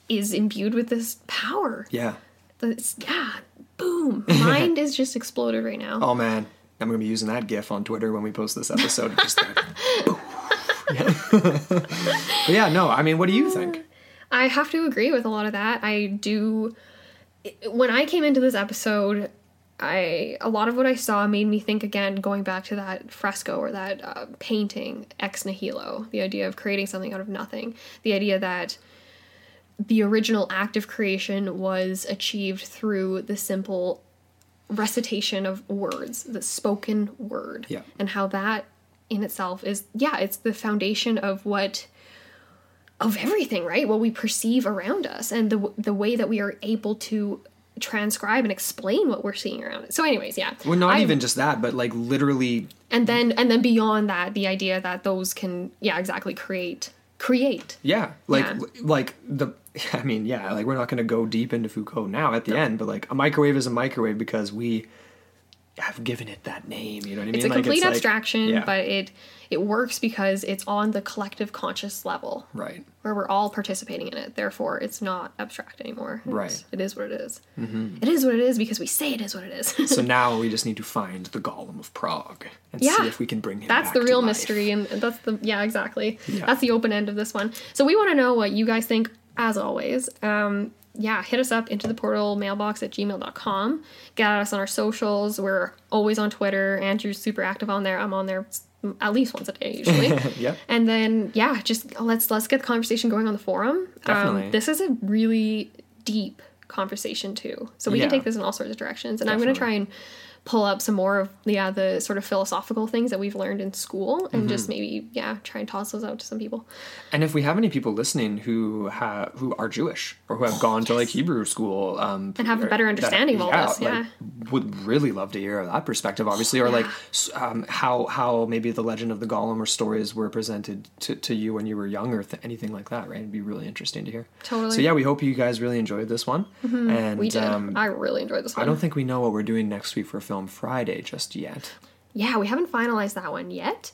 is imbued with this power. Yeah. It's, yeah, boom. *laughs* Mind is just exploded right now. Oh man, I'm gonna be using that GIF on Twitter when we post this episode. Just that. *laughs* *laughs* yeah. yeah, no. I mean, what do you think? I have to agree with a lot of that. I do. When I came into this episode, I a lot of what I saw made me think again, going back to that fresco or that uh, painting ex nihilo, the idea of creating something out of nothing, the idea that the original act of creation was achieved through the simple recitation of words, the spoken word, Yeah. and how that in itself is yeah, it's the foundation of what of everything, right? What we perceive around us and the the way that we are able to transcribe and explain what we're seeing around it. So anyways, yeah. Well, not I- even just that, but like literally. and then and then beyond that, the idea that those can yeah, exactly create create. Yeah, like Yeah. like the. *laughs* I mean, yeah, like we're not gonna go deep into Foucault now at the end, but like a microwave is a microwave because we have given it that name. You know what I mean? It's a Like, complete like- abstraction, yeah. but it it works because it's on the collective conscious level right. where we're all participating in it. Therefore, it's not abstract anymore. It's- Right. It is what it is. It is what it is because we say it is what it is. *laughs* So now we just need to find the Golem of Prague and Yeah. see if we can bring him. That's the real mystery, and that's the yeah, exactly. Yeah. That's the open end of this one. So we want to know what you guys think, as always. Um, yeah, hit us up into the portal mailbox at gmail.com. Get at us on our socials. We're always on Twitter. Andrew's super active on there. I'm on there at least once a day usually. *laughs* Yeah. And then yeah, just let's let's get the conversation going on the forum. Definitely. Um, this is a really deep conversation too, so we Yeah. can take this in all sorts of directions. And I'm going to try and pull up some more of yeah the sort of philosophical things that we've learned in school, and just Mm-hmm. maybe yeah try and toss those out to some people. And if we have any people listening who have who are Jewish or who have gone to like Hebrew school um, And have a better that- understanding of all this, yeah. would really love to hear that perspective, obviously, or like um, how how maybe the legend of the Golem or stories were presented to, to you when you were young or th- anything like that. Right, it'd be really interesting to hear. Totally. So yeah, we hope you guys really enjoyed this one, and We did. um, I really enjoyed this one. I don't think we know what we're doing next week for Film Friday just yet. yeah, we haven't finalized that one yet.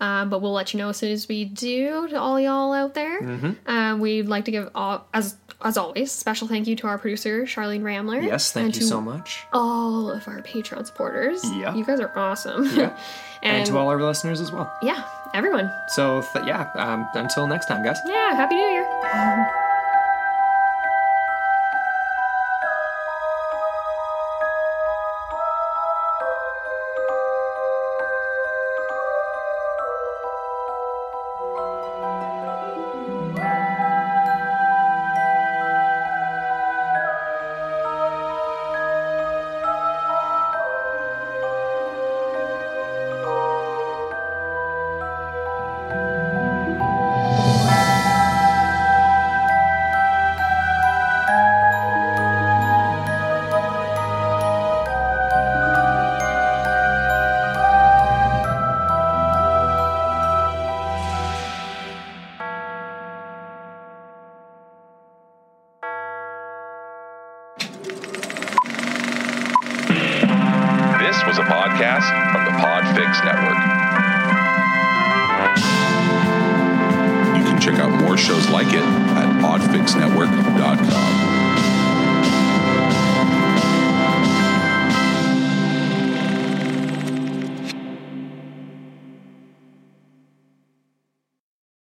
Um, but we'll let you know as soon as we do to all y'all out there. Mm-hmm. Uh, we'd like to give, all, as as always, special thank you to our producer, Charlene Ramler. Yes, thank and you to so much, all of our Patreon supporters. Yeah. You guys are awesome. Yeah. *laughs* and, and to all our listeners as well. yeah, everyone. So th- yeah, um, until next time, guys. Yeah, Happy New Year.